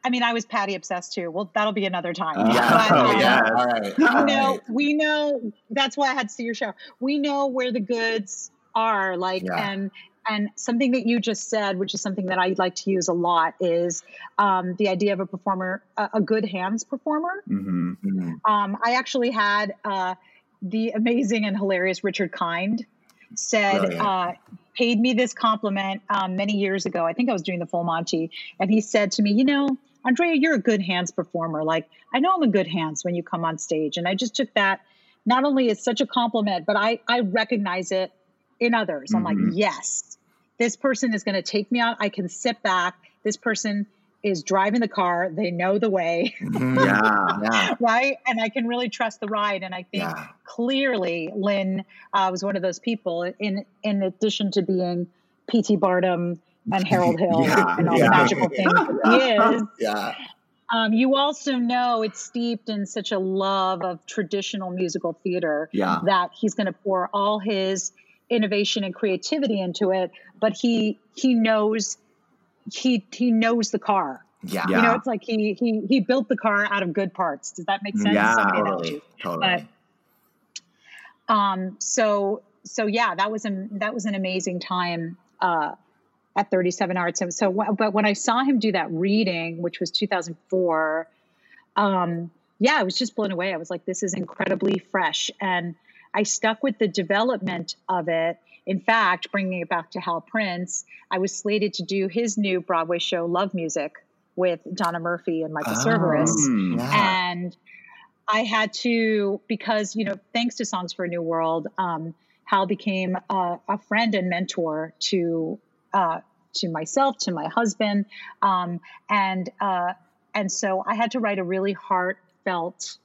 I mean, I was Patty obsessed too. Well, that'll be another time. Uh, yeah. But, um, yeah. All right. We know, we know that's why I had to see your show. We know where the goods are like, yeah. and, and something that you just said, which is something that I like to use a lot, is um, the idea of a performer, a, a good hands performer. Mm-hmm. Mm-hmm. Um, I actually had uh, the amazing and hilarious Richard Kind said, uh, paid me this compliment um, many years ago. I think I was doing the full Monty, and he said to me, "You know, Andrea, you're a good hands performer. Like, I know I'm in good hands when you come on stage. And I just took that not only as such a compliment, but I, I recognize it in others. Mm-hmm. I'm like, mm-hmm. yes, this person is going to take me out. I can sit back. This person is driving the car. They know the way. Mm-hmm. yeah, yeah. Right. And I can really trust the ride. And I think yeah. clearly Lin uh, was one of those people in, in addition to being P.T. Barnum and Harold Hill yeah, and all yeah, the magical things yeah, he is. Yeah. Um, you also know it's steeped in such a love of traditional musical theater yeah. that he's going to pour all his innovation and creativity into it. But he he knows he he knows the car. Yeah. You know, it's like he he he built the car out of good parts. Does that make sense? Yeah, totally. Totally. But, um. So so yeah, that was an that was an amazing time. Uh, at 37 Arts. And so, but when I saw him do that reading, which was 2004, um, yeah, I was just blown away. I was like, this is incredibly fresh. And I stuck with the development of it. In fact, bringing it back to Hal Prince, I was slated to do his new Broadway show, Love Music, with Donna Murphy and Michael oh. Yeah. And I had to, because, you know, thanks to Songs for a New World, um, Hal became a, a friend and mentor to uh, to myself, to my husband, um, and uh, and so I had to write a really heartfelt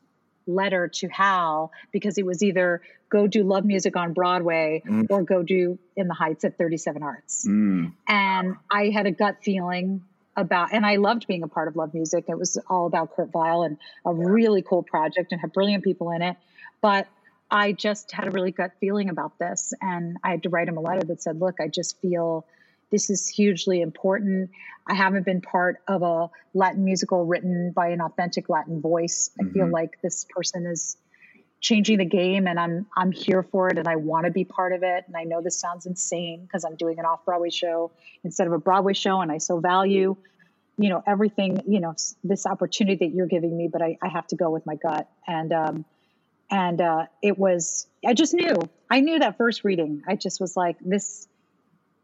letter to Hal because it was either go do love music on Broadway mm. or go do in the Heights at 37 Arts. Mm. And I had a gut feeling about, and I loved being a part of love music. It was all about Kurt Weill and a really cool project and had brilliant people in it. But I just had a really gut feeling about this. And I had to write him a letter that said, look, I just feel this is hugely important. I haven't been part of a Latin musical written by an authentic Latin voice. Mm-hmm. I feel mm-hmm. like this person is changing the game and I'm I'm here for it and I want to be part of it. And I know this sounds insane because I'm doing an off-Broadway show instead of a Broadway show and I so value you know everything you know this opportunity that you're giving me but I, I have to go with my gut and um and uh it was I just knew I knew that first reading I just was like this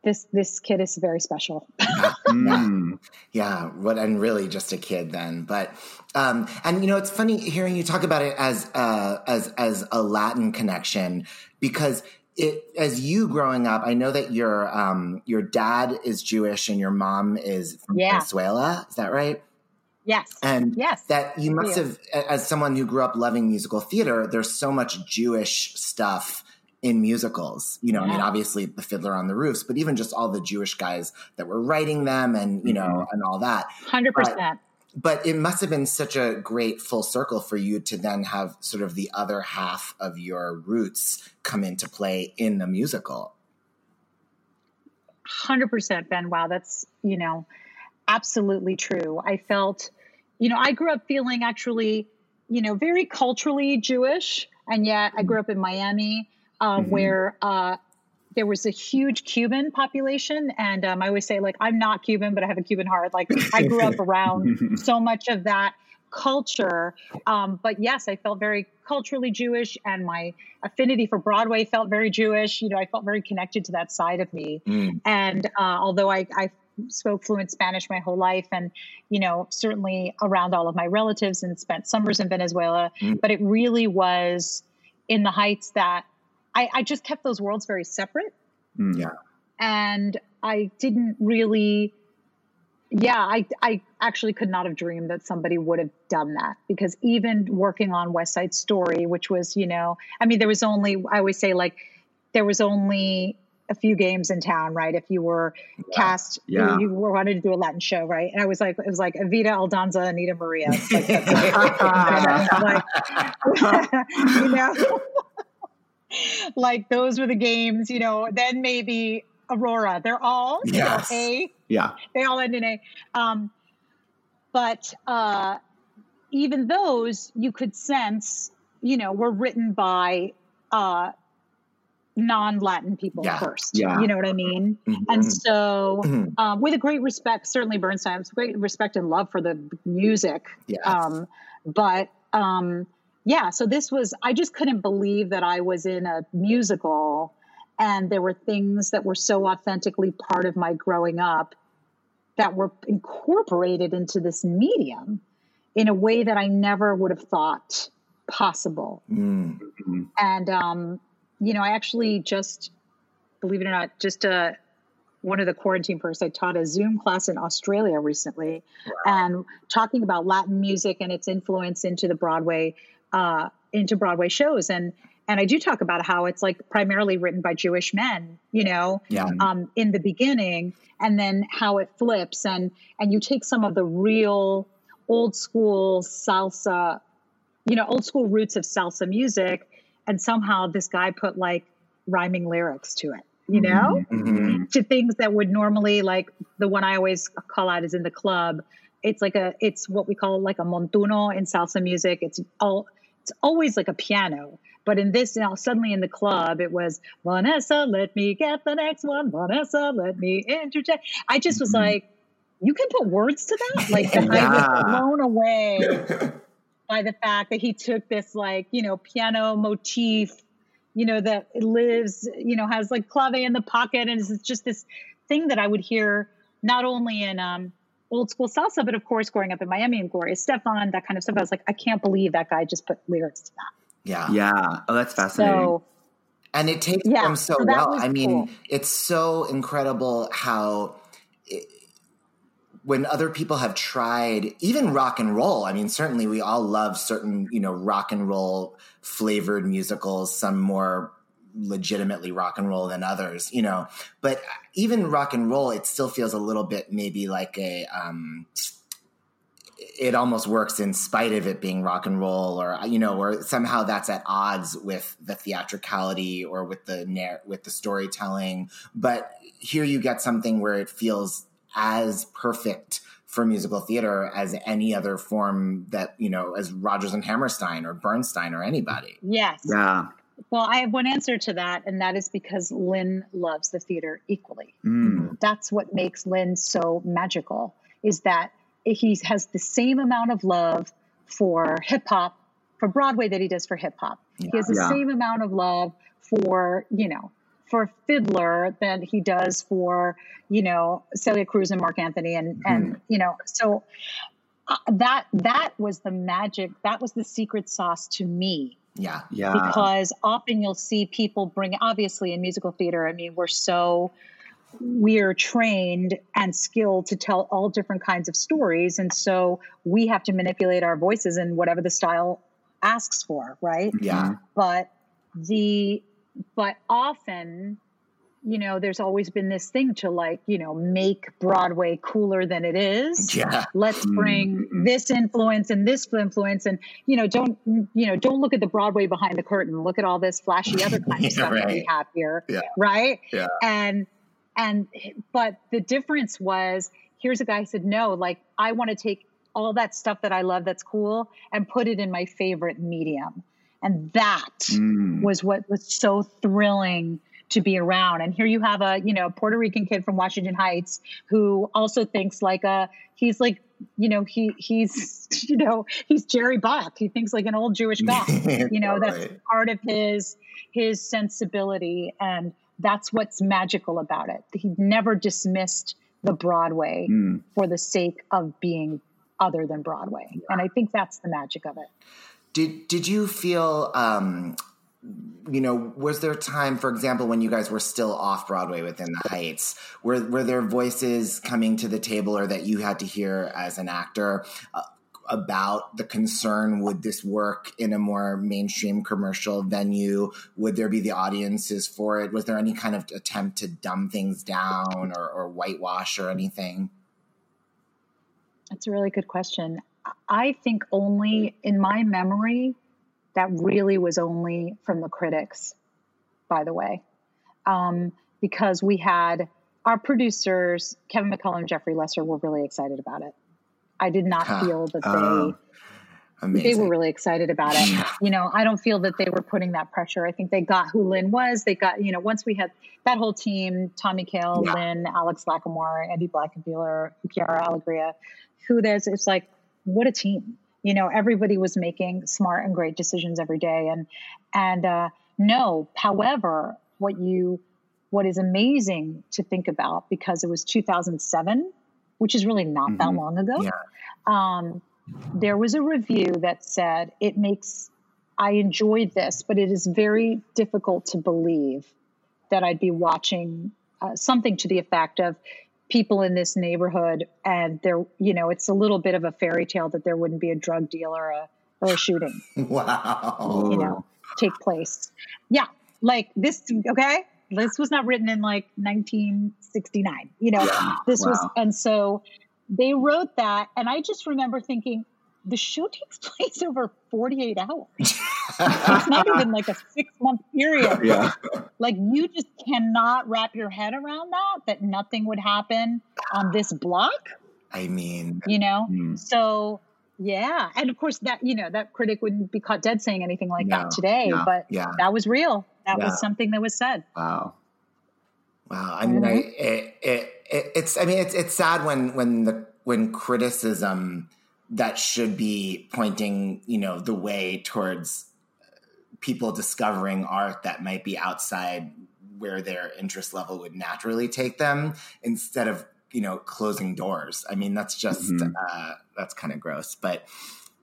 this this kid is very special. mm. Yeah, what and really just a kid then. But um and you know it's funny hearing you talk about it as uh as as a Latin connection because it as you growing up, I know that your um your dad is Jewish and your mom is from yeah. Venezuela. Is that right? Yes. And yes. that you must have as someone who grew up loving musical theater, there's so much Jewish stuff in musicals. You know, yeah. I mean, obviously the Fiddler on the Roofs, but even just all the Jewish guys that were writing them and, you know, mm-hmm. and all that. 100%. But, but it must have been such a great full circle for you to then have sort of the other half of your roots come into play in the musical. 100% Ben. Wow, that's, you know, absolutely true. I felt, you know, I grew up feeling actually, you know, very culturally Jewish. And yet I grew up in Miami uh, mm-hmm. where uh, there was a huge Cuban population. And um, I always say, like, I'm not Cuban, but I have a Cuban heart. Like, I grew up around so much of that culture. Um, but yes, I felt very culturally Jewish, and my affinity for Broadway felt very Jewish. You know, I felt very connected to that side of me. Mm. And uh, although I, I spoke fluent Spanish my whole life and, you know, certainly around all of my relatives and spent summers in Venezuela. Mm. But it really was in the heights that I, I just kept those worlds very separate. Mm. Yeah. And I didn't really, yeah, I, I actually could not have dreamed that somebody would have done that because even working on West Side Story, which was, you know, I mean, there was only, I always say, like, there was only a few games in town, right? If you were yeah. cast, yeah. You, you, wanted to do a Latin show, right? And I was like, it was like Evita Aldonza, Anita Maria. Like, like, you know, like those were the games, you know, then maybe Aurora. They're all yes. know, A. Yeah. They all end in A. Um, but uh, even those you could sense, you know, were written by uh, non-Latin people yeah. first. Yeah. You know what I mean? Mm-hmm. And so, mm-hmm. um, with a great respect, certainly Bernstein's great respect and love for the music. Yes. Um, but um, yeah, so this was, I just couldn't believe that I was in a musical and there were things that were so authentically part of my growing up that were incorporated into this medium in a way that I never would have thought possible. Mm-hmm. And, um, you know, I actually just, believe it or not, just uh, one of the quarantine perks, I taught a Zoom class in Australia recently wow. and talking about Latin music and its influence into the Broadway uh, into Broadway shows. And and I do talk about how it's like primarily written by Jewish men, you know, yeah. um, in the beginning, and then how it flips, and and you take some of the real old school salsa, you know, old school roots of salsa music, and somehow this guy put like rhyming lyrics to it, you know, mm-hmm. mm-hmm. to things that would normally like the one I always call out is in the club. It's like a, it's what we call like a montuno in salsa music. It's all it's always like a piano, But in this, now suddenly in the club, it was Vanessa, let me get the next one. Vanessa, let me interject. I just was Mm-hmm. like, you can put words to that. Like I was blown away by the fact that he took this like you know piano motif, you know that lives, you know has like clave in the pocket, and it's just this thing that I would hear not only in um, old school salsa, but of course growing up in Miami and Gloria Estefan, that kind of stuff. I was like, I can't believe that guy just put lyrics to that. Yeah. Yeah. Oh, that's fascinating. So and it takes Yeah, them so, so well. I mean, cool. it's so incredible how it, when other people have tried even rock and roll. I mean, certainly we all love certain you know rock and roll flavored musicals. Some more legitimately rock and roll than others, you know. But even rock and roll, it still feels a little bit maybe like a. Um, it almost works in spite of it being rock and roll or you know or somehow that's at odds with the theatricality or with the narr- with the storytelling but here you get something where it feels as perfect for musical theater as any other form that you know as Rodgers and Hammerstein or Bernstein or anybody yes, Yeah. Well, I have one answer to that, and that is because Lin loves the theater equally. Mm. that's what makes Lin so magical is that he has the same amount of love for hip hop for Broadway that he does for hip hop. he has the Yeah. same amount of love for, you know, for Fiddler that he does for, you know, Celia Cruz and Marc Anthony and and you know, so uh, that that was the magic, that was the secret sauce to me yeah. Yeah. because often you'll see people bring obviously in musical theater i mean we're so we're trained and skilled to tell all different kinds of stories. And so we have to manipulate our voices in whatever the style asks for right? Yeah. Mm-hmm. But the but often you know there's always been this thing to like you know make broadway cooler than it is. Yeah. Let's bring this influence and this influence and you know don't you know don't look at the broadway behind the curtain. Look at all this flashy other kind Yeah, of stuff that we have here Yeah. right? Yeah. and and but the difference was here's a guy who said no like i want to take all that stuff that i love that's cool and put it in my favorite medium. And that Mm. was what was so thrilling to be around. And here you have a, you know, Puerto Rican kid from Washington Heights who also thinks like a, he's like, you know, he he's, you know, he's Jerry Bock. He thinks like an old Jewish guy. you know, that's Totally. part of his his sensibility. And that's what's magical about it. He never dismissed the Broadway Mm. for the sake of being other than Broadway. And I think that's the magic of it. Did did you feel um you know, was there time, for example, when you guys were still off Broadway within the Heights, were were there voices coming to the table or that you had to hear as an actor uh, about the concern would this work in a more mainstream commercial venue? Would there be the audiences for it? Was there any kind of attempt to dumb things down or, or whitewash or anything? That's a really good question. I think only in my memory, that really was only from the critics, by the way, um, because we had our producers, Kevin McCollum and Jeffrey Lesser, were really excited about it. I did not Huh. feel that they. Oh, they were really excited about it. You know, I don't feel that they were putting that pressure. I think they got who Lin was. They got, you know, once we had that whole team, Tommy Kail, Yeah. Lin, Alex Lacamoire, Andy Blankenbuehler, Quiara Alegría, who there's, it's like, what a team. You know, everybody was making smart and great decisions every day. And, and, uh, no, however, what you, what is amazing to think about because it was 2007, which is really not that Mhm. long ago. Yeah. Um, there was a review that said it makes I enjoyed this, but it is very difficult to believe that I'd be watching uh, something to the effect of people in this neighborhood and there you know it's a little bit of a fairy tale that there wouldn't be a drug deal or a or a shooting Wow. you know take place yeah like this okay this was not written in like 1969 you know Yeah. this was and so they wrote that and i just remember thinking the show takes place over 48 hours it's not even like a six month period Yeah. like you just cannot wrap your head around that that nothing would happen on this block I mean, you know Mm. so Yeah, and of course that you know that critic wouldn't be caught dead saying anything like No. that today, Yeah. but Yeah. that was real. That Yeah. was something that was said. Wow. Wow. I mean, I, Mm-hmm. it, it, it, it's, I mean, it's, it's sad when, when the, when criticism that should be pointing, you know, the way towards people discovering art that might be outside where their interest level would naturally take them instead of, you know, closing doors. I mean, that's just, Mhm. uh, that's kind of gross, but,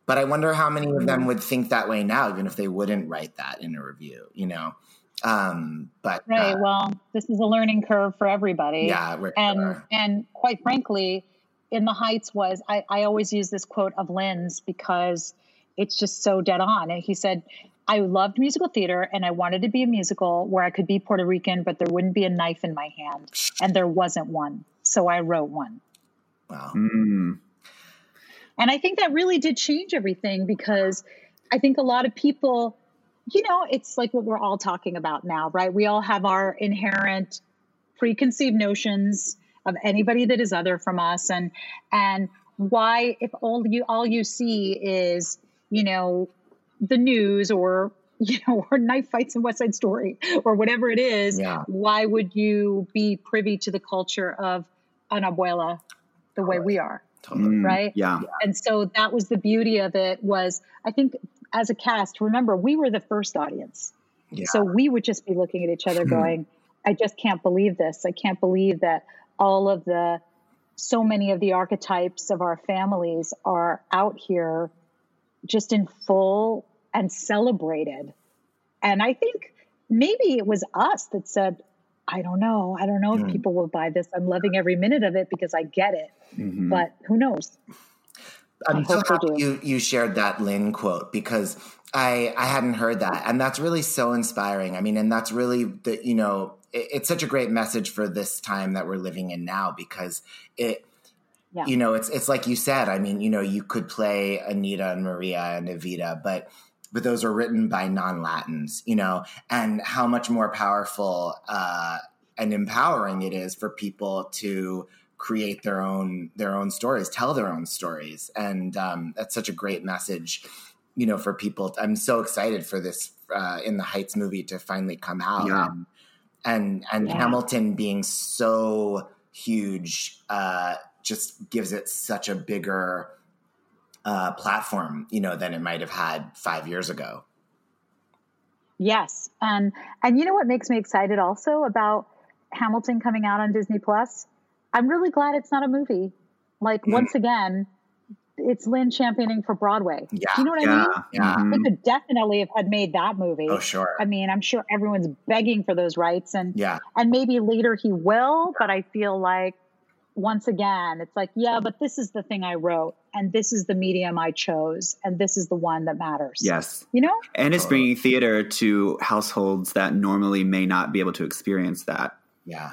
but I wonder how many of them would think that way now, even if they wouldn't write that in a review, you know? Um, but, Right. uh, well, this is a learning curve for everybody. Yeah, we're- and and quite frankly, in the Heights was I, I always use this quote of Lin's because it's just so dead on. And he said, I loved musical theater and I wanted to be a musical where I could be Puerto Rican, but there wouldn't be a knife in my hand. And there wasn't one. So I wrote one. Wow. Mm. And I think that really did change everything because I think a lot of people, you know, it's like what we're all talking about now, right? We all have our inherent preconceived notions of anybody that is other from us and and why if all you all you see is, you know, the news or you know, or knife fights in West Side Story or whatever it is, Yeah. why would you be privy to the culture of an abuela the way we are? Mm. right Yeah. and so that was the beauty of it was i think as a cast remember we were the first audience Yeah. so we would just be looking at each other going i just can't believe this i can't believe that all of the so many of the archetypes of our families are out here just in full and celebrated. And i think maybe it was us that said i don't know. I don't know if Hmm. people will buy this. I'm loving every minute of it because i get it. Mhm. but who knows I'm so happy you you shared that Lin quote because I I hadn't heard that, and that's really so inspiring. I mean, and that's really the you know it, it's such a great message for this time that we're living in now because it. Yeah. You know, it's it's like you said. I mean, you know, you could play Anita and Maria and Evita, but but those are written by non-Latins. You know, and how much more powerful uh, and empowering it is for people to create their own their own stories, tell their own stories, and um, that's such a great message. You know, for people, I'm so excited for this uh, in the Heights movie to finally come out, Yeah. and and, and Yeah. Hamilton being so huge uh, just gives it such a bigger uh, platform, you know, than it might have had five years ago. Yes, and and you know what makes me excited also about Hamilton coming out on Disney Plus? I'm really glad it's not a movie. Like Mm. once again, it's Lin championing for Broadway. Yeah, you know what I mean? Yeah. Mhm. They could definitely have had made that movie. Oh, sure. I mean, I'm sure everyone's begging for those rights, and Yeah. and maybe later he will. But I feel like once again, it's like, yeah, but this is the thing I wrote, and this is the medium I chose, and this is the one that matters. Yes. you know. And it's bringing theater to households that normally may not be able to experience that. Yeah.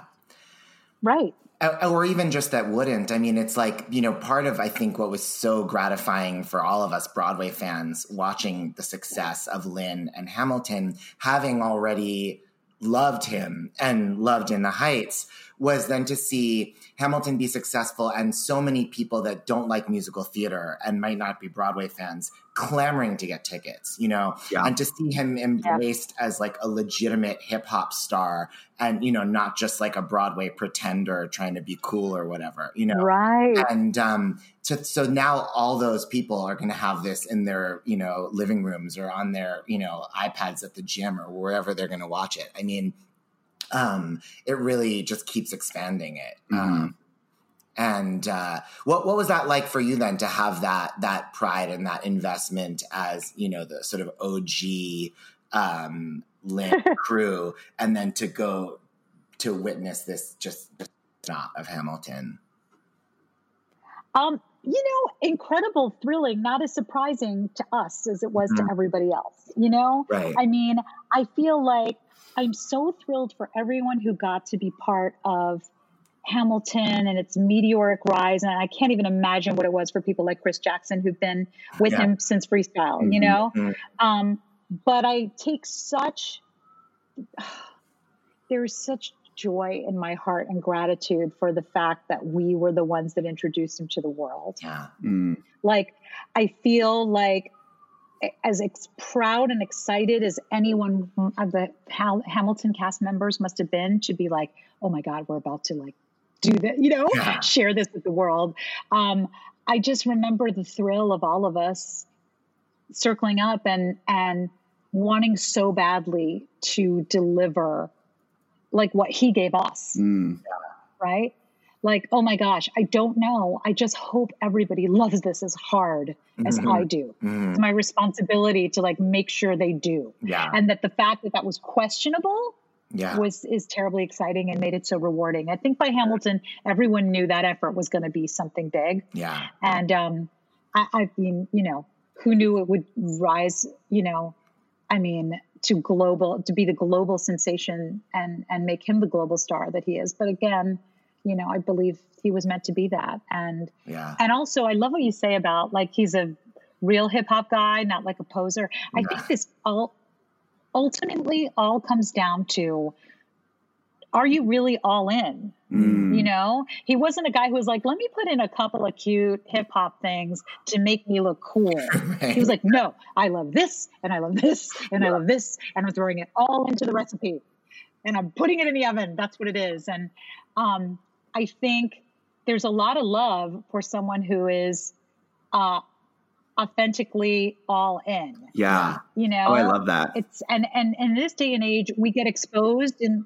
Right. Or even just that wouldn't. I mean, it's like, you know, part of, I think, what was so gratifying for all of us Broadway fans watching the success of Lin and Hamilton, having already loved him and loved In the Heights, was then to see Hamilton be successful and so many people that don't like musical theater and might not be Broadway fans clamoring to get tickets, you know, Yeah. and to see him embraced as like a legitimate hip hop star and, you know, not just like a Broadway pretender trying to be cool or whatever, you know. Right. And um, so, so now all those people are going to have this in their, you know, living rooms or on their, you know, iPads at the gym or wherever they're going to watch it. I mean, um, it really just keeps expanding it. Um, and uh, what what was that like for you then to have that that pride and that investment as you know the sort of OG um, Lin crew, and then to go to witness this just not of Hamilton. Um, you know, incredible, thrilling, not as surprising to us as it was Mhm. to everybody else. You know, Right. I mean, I feel like I'm so thrilled for everyone who got to be part of Hamilton and its meteoric rise. And I can't even imagine what it was for people like Chris Jackson who've been with Yeah. him since freestyle, you Mhm, know? mhm. Um, but I take such, there's such joy in my heart and gratitude for the fact that we were the ones that introduced him to the world. Yeah. Mm. Like, I feel like as ex- proud and excited as anyone of the Hal- Hamilton cast members must have been to be like, oh my God, we're about to like do that, you know, Yeah. share this with the world. Um, I just remember the thrill of all of us circling up and and wanting so badly to deliver like what he gave us Mm. right like oh my gosh i don't know i just hope everybody loves this as hard as Mhm. i do Mhm. it's my responsibility to like make sure they do Yeah. and that the fact that that was questionable Yeah. was is terribly exciting and made it so rewarding i think by hamilton everyone knew that effort was going to be something big Yeah. and um, I, I mean, you know, who knew it would rise? You know, I mean, to global to be the global sensation and and make him the global star that he is. But again, you know, I believe he was meant to be that. And Yeah. and also, I love what you say about like he's a real hip hop guy, not like a poser. I think this all ultimately all comes down to are you really all in? Mm. You know, he wasn't a guy who was like, let me put in a couple of cute hip hop things to make me look cool. He was like, no, I love this and I love this and I love this and I'm throwing it all into the recipe and I'm putting it in the oven. That's what it is. And um, I think there's a lot of love for someone who is uh, authentically all in Yeah. you know Oh, I love that. it's and and in this day and age we get exposed in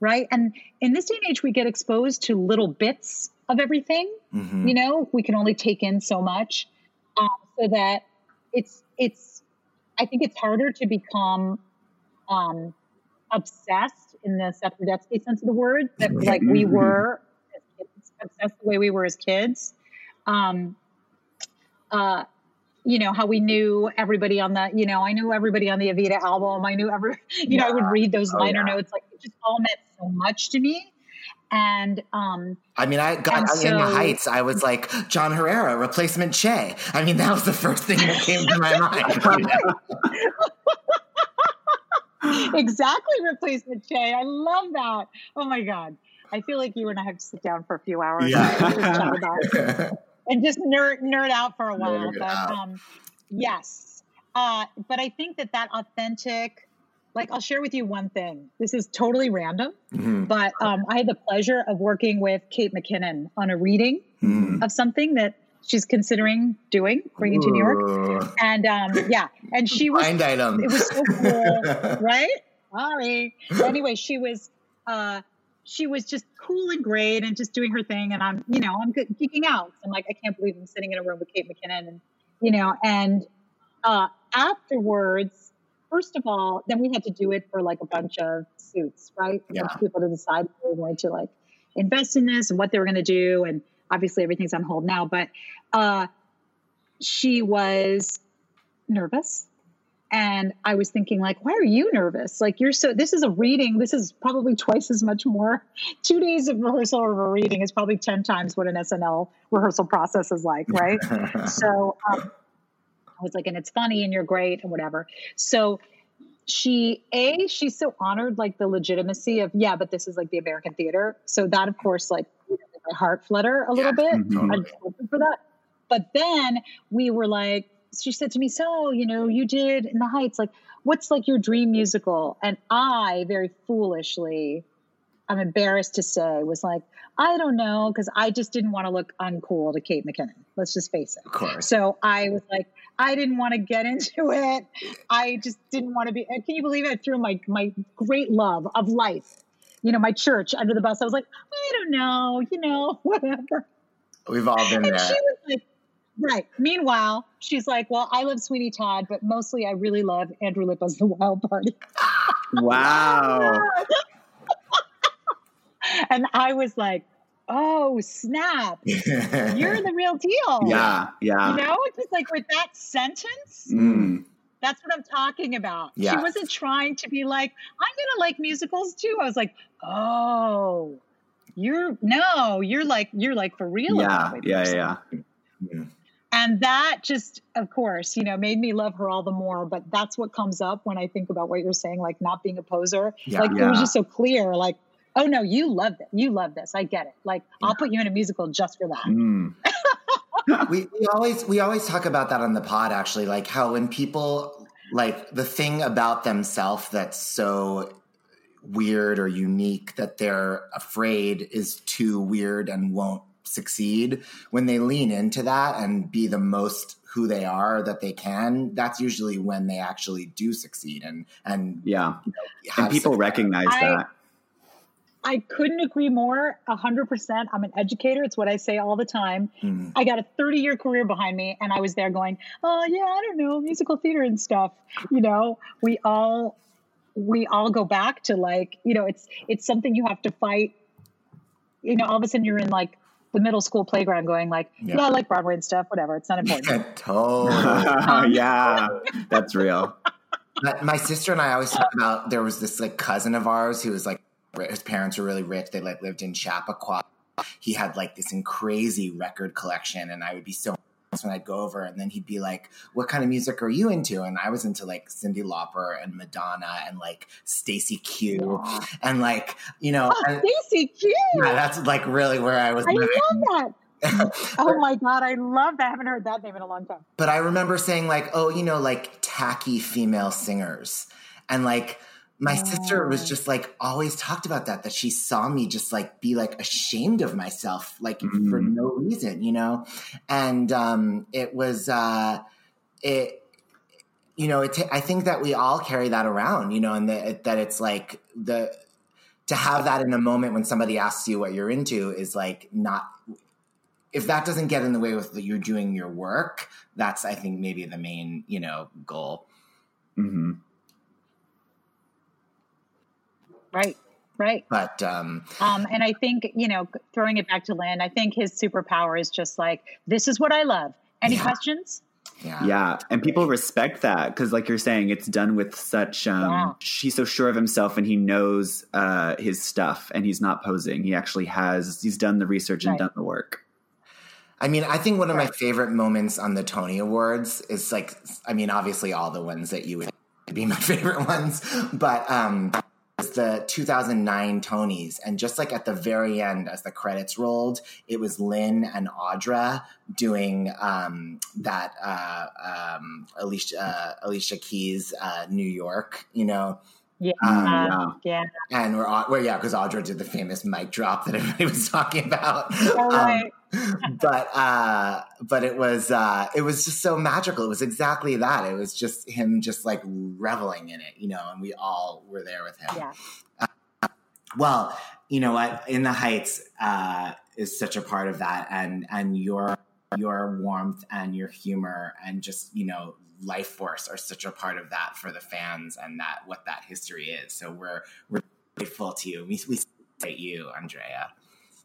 right and in this day and age we get exposed to little bits of everything Mhm. you know we can only take in so much um, so that it's it's i think it's harder to become um obsessed in the Seth Rudetsky sense of the word that like we Mhm. were obsessed the way we were as kids um uh you know how we knew everybody on the you know i knew everybody on the Evita album i knew every you know i would read those Oh, liner yeah. notes like it just all meant so much to me and um I mean, I got And in the Heights. I was like John Herrera, replacement Che. I mean, that was the first thing that came to my mind. exactly replacement Che. I love that. Oh my god. I feel like you and I have to sit down for a few hours Yeah. and, just and just nerd nerd out for a while. But um, yes, uh, but I think that that authentic. Like I'll share with you one thing. This is totally random, Mhm. but um, I had the pleasure of working with Kate McKinnon on a reading Mhm. of something that she's considering doing, bringing to New York. And um, yeah, and she was Blind item. it was so cool, right? Sorry. Anyway, she was uh she was just cool and great and just doing her thing. And I'm, you know, I'm geeking out. I'm like I can't believe I'm sitting in a room with Kate McKinnon and you know, and uh afterwards, first of all, then we had to do it for like a bunch of suits, right? A bunch of people to decide if they were going to like invest in this and what they were going to do. And obviously everything's on hold now, but uh she was nervous and i was thinking like why are you nervous? Like you're so this is a reading. This is probably twice as much more. Two days of rehearsal of a reading is probably 10 times what an snl rehearsal process is like right? So um, i was like and it's funny and you're great and whatever. So she a she's so honored like the legitimacy of yeah but this is like the american theater. So that of course like my heart flutter a little bit. Mhm. i was hoping for that. But then we were like she said to me so you know you did in the heights like what's like your dream musical and i very foolishly i'm embarrassed to say was like i don't know because i just didn't want to look uncool to kate mckinnon let's just face it Of course. so I was like, I didn't want to get into it. I just didn't want to be. Can you believe it? I threw my my great love of life, you know, my church under the bus. I was like, I don't know, you know, whatever. We've all been And there. she was like, right. Meanwhile, she's like, well, I love Sweeney Todd, but mostly I really love Andrew Lippa's The Wild Party. Wow. and I was like, oh snap, you're the real deal. Yeah. Yeah. You know, it's just like with that sentence. Mm. That's what I'm talking about. She wasn't trying to be like, I'm gonna like musicals too. I was like, oh, you're no, you're like you're like for real. a Yeah. Yeah. Yeah. And that just, of course, you know, made me love her all the more. But that's what comes up when I think about what you're saying, like not being a poser. Yeah. like it was just so clear. Like Oh no, you love it. You love this. I get it. Like I'll put you in a musical just for that. Mm. we, we always we always talk about that on the pod actually like how when people like the thing about themselves that's so weird or unique that they're afraid is too weird and won't succeed when they lean into that and be the most who they are that they can that's usually when they actually do succeed and and yeah you know, and people success. recognize I- that I couldn't agree more. A hundred percent. I'm an educator. It's what I say all the time. Mhm. I got a 30 year career behind me, and I was there going, "Oh yeah, I don't know, musical theater and stuff." You know, we all we all go back to like, you know, it's it's something you have to fight. You know, all of a sudden you're in like the middle school playground, going like, Yeah. "Yeah, I like Broadway and stuff. Whatever. It's not important." totally yeah that's real But my sister and I always talk about there was this like cousin of ours who was like his parents were really rich. They like lived in Chappaqua. He had like this in crazy record collection, and I would be so impressed when I'd go over, and then he'd be like, "What kind of music are you into?" And I was into like Cyndi Lauper and Madonna and like Stacey Q and like you know, Oh, Stacey Q. yeah, that's like really where I was. I living. love that. oh my god, I love that. I haven't heard that name in a long time. But I remember saying like, oh, you know, like tacky female singers. And like my sister was just like always talked about that, that she saw me just like be like ashamed of myself, like for Mhm. no reason, you know? And um it was uh it you know, it ta- I think that we all carry that around, you know, and that that it's like the to have that in a moment when somebody asks you what you're into is like not if that doesn't get in the way with you're doing your work, that's I think maybe the main you know goal. hmm Right. Right. But um, Um, and I think, you know, throwing it back to Lin, I think his superpower is just like, this is what I love. Any Yeah. questions? yeah, Yeah, and people respect that because, like you're saying, it's done with such. Um, Yeah. He's so sure of himself, and he knows uh, his stuff, and he's not posing. He actually has. He's done the research and Right. done the work. I mean, I think one of my favorite moments on the Tony Awards is like, I mean, obviously all the ones that you would be my favorite ones, but um, it's the 2009 Tonys, and just like at the very end, as the credits rolled, it was Lin and Audra doing um, that uh, um, Alicia uh, Alicia Keys uh, New York, you know. Yeah. Um, yeah. And we're, well, yeah, because Audra did the famous mic drop that everybody was talking about. Oh, Um, right. But uh, but it was uh, it was just so magical. It was exactly that. It was just him, just like reveling in it, you know. And we all were there with him. Yeah. Well, you know what? In the Heights uh, is such a part of that, and and your your warmth and your humor and just you know life force are such a part of that for the fans and that what that history is. So we're we're grateful to you. We we celebrate you, Andrea.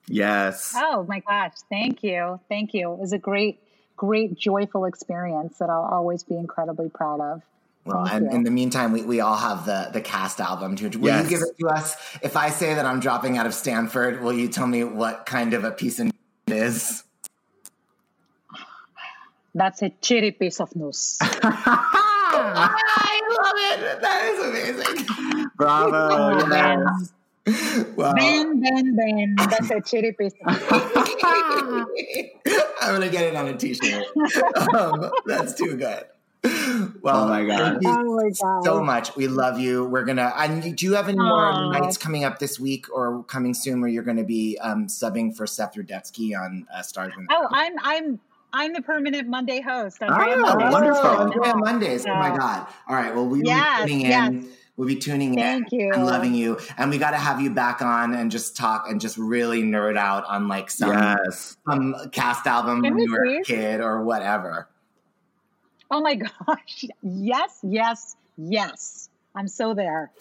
Yes. Oh my gosh. Thank you. Thank you. It was a great, great, joyful experience that I'll always be incredibly proud of. Well, Thank and you. in the meantime, we, we all have the the cast album. To, will Yes. you give it to us? If I say that I'm dropping out of Stanford, will you tell me what kind of a piece of it is? That's a cherry piece of news. I love it. That is amazing. Bravo. Oh, yes. Wow. Ben, Ben, Ben. That's a cherry piece. I'm gonna get it on a t-shirt. um, that's too good. Well, Oh my God. thank you Oh my God. so much. We love you. We're gonna. And do you have any more nights coming up this week or coming soon where you're going to be um, subbing for Seth Rudetsky on uh, Stars? in the Oh, I'm, I'm, I'm the permanent Monday host. Oh, Andrea Monday. wonderful. Andrea Mondays. Oh my God. All right. Well, we will Yes, be tuning in. yes. We'll be tuning Thank in Thank you. I'm loving you. And we got to have you back on and just talk and just really nerd out on like some, Yes. some cast album Can when you were a kid or whatever. Oh my gosh. Yes, yes, yes. I'm so there.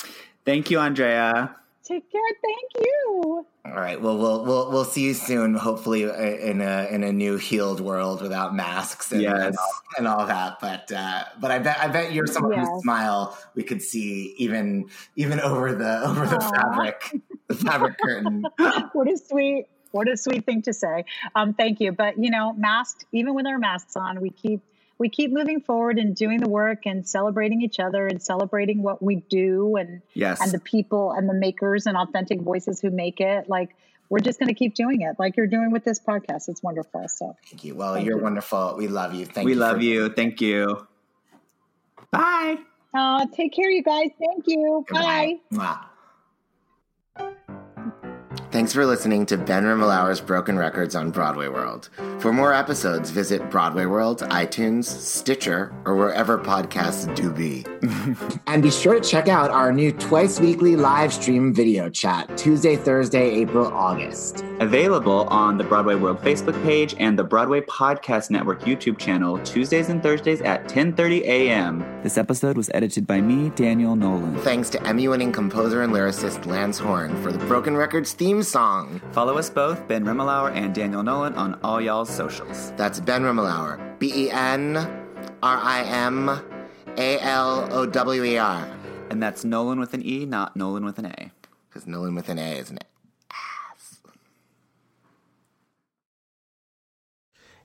Thank you, Andrea. Take care. Thank you. All right. Well, we'll we'll we'll see you soon. Hopefully, uh, in a in a new healed world without masks and, Yes. and, all, and all that. But uh, but I bet I bet you're someone Yes. whose smile we could see even even over the over the Aw. fabric the fabric curtain. what a sweet, what a sweet thing to say. Um, thank you. But you know, masked, even with our masks on, we keep we keep moving forward and doing the work and celebrating each other and celebrating what we do and Yes. and the people and the makers and authentic voices who make it. Like we're just going to keep doing it, like you're doing with this podcast. It's wonderful. So Thank you. Well, Thank you're you. wonderful. We love you. Thank you. we you. love for- you. Thank you. Bye. uh, take care, you guys. Thank you. Bye. Mwah. Thanks for listening to Ben Rimalower's Broken Records on Broadway World. For more episodes, visit Broadway World, iTunes, Stitcher, or wherever podcasts do be. and be sure to check out our new twice weekly live stream video chat, Tuesday, Thursday, April, August. Available on the Broadway World Facebook page and the Broadway Podcast Network YouTube channel Tuesdays and Thursdays at 10:30 a.m. This episode was edited by me, Daniel Nolan. Thanks to Emmy winning composer and lyricist Lance Horne for the Broken Records theme song. Follow us both, Ben Rimalower and Daniel Nolan, on all y'all's socials. That's Ben Rimalower. B E N R I M A L O W E R. And that's Nolan with an E, not Nolan with an A. Because Nolan with an A is an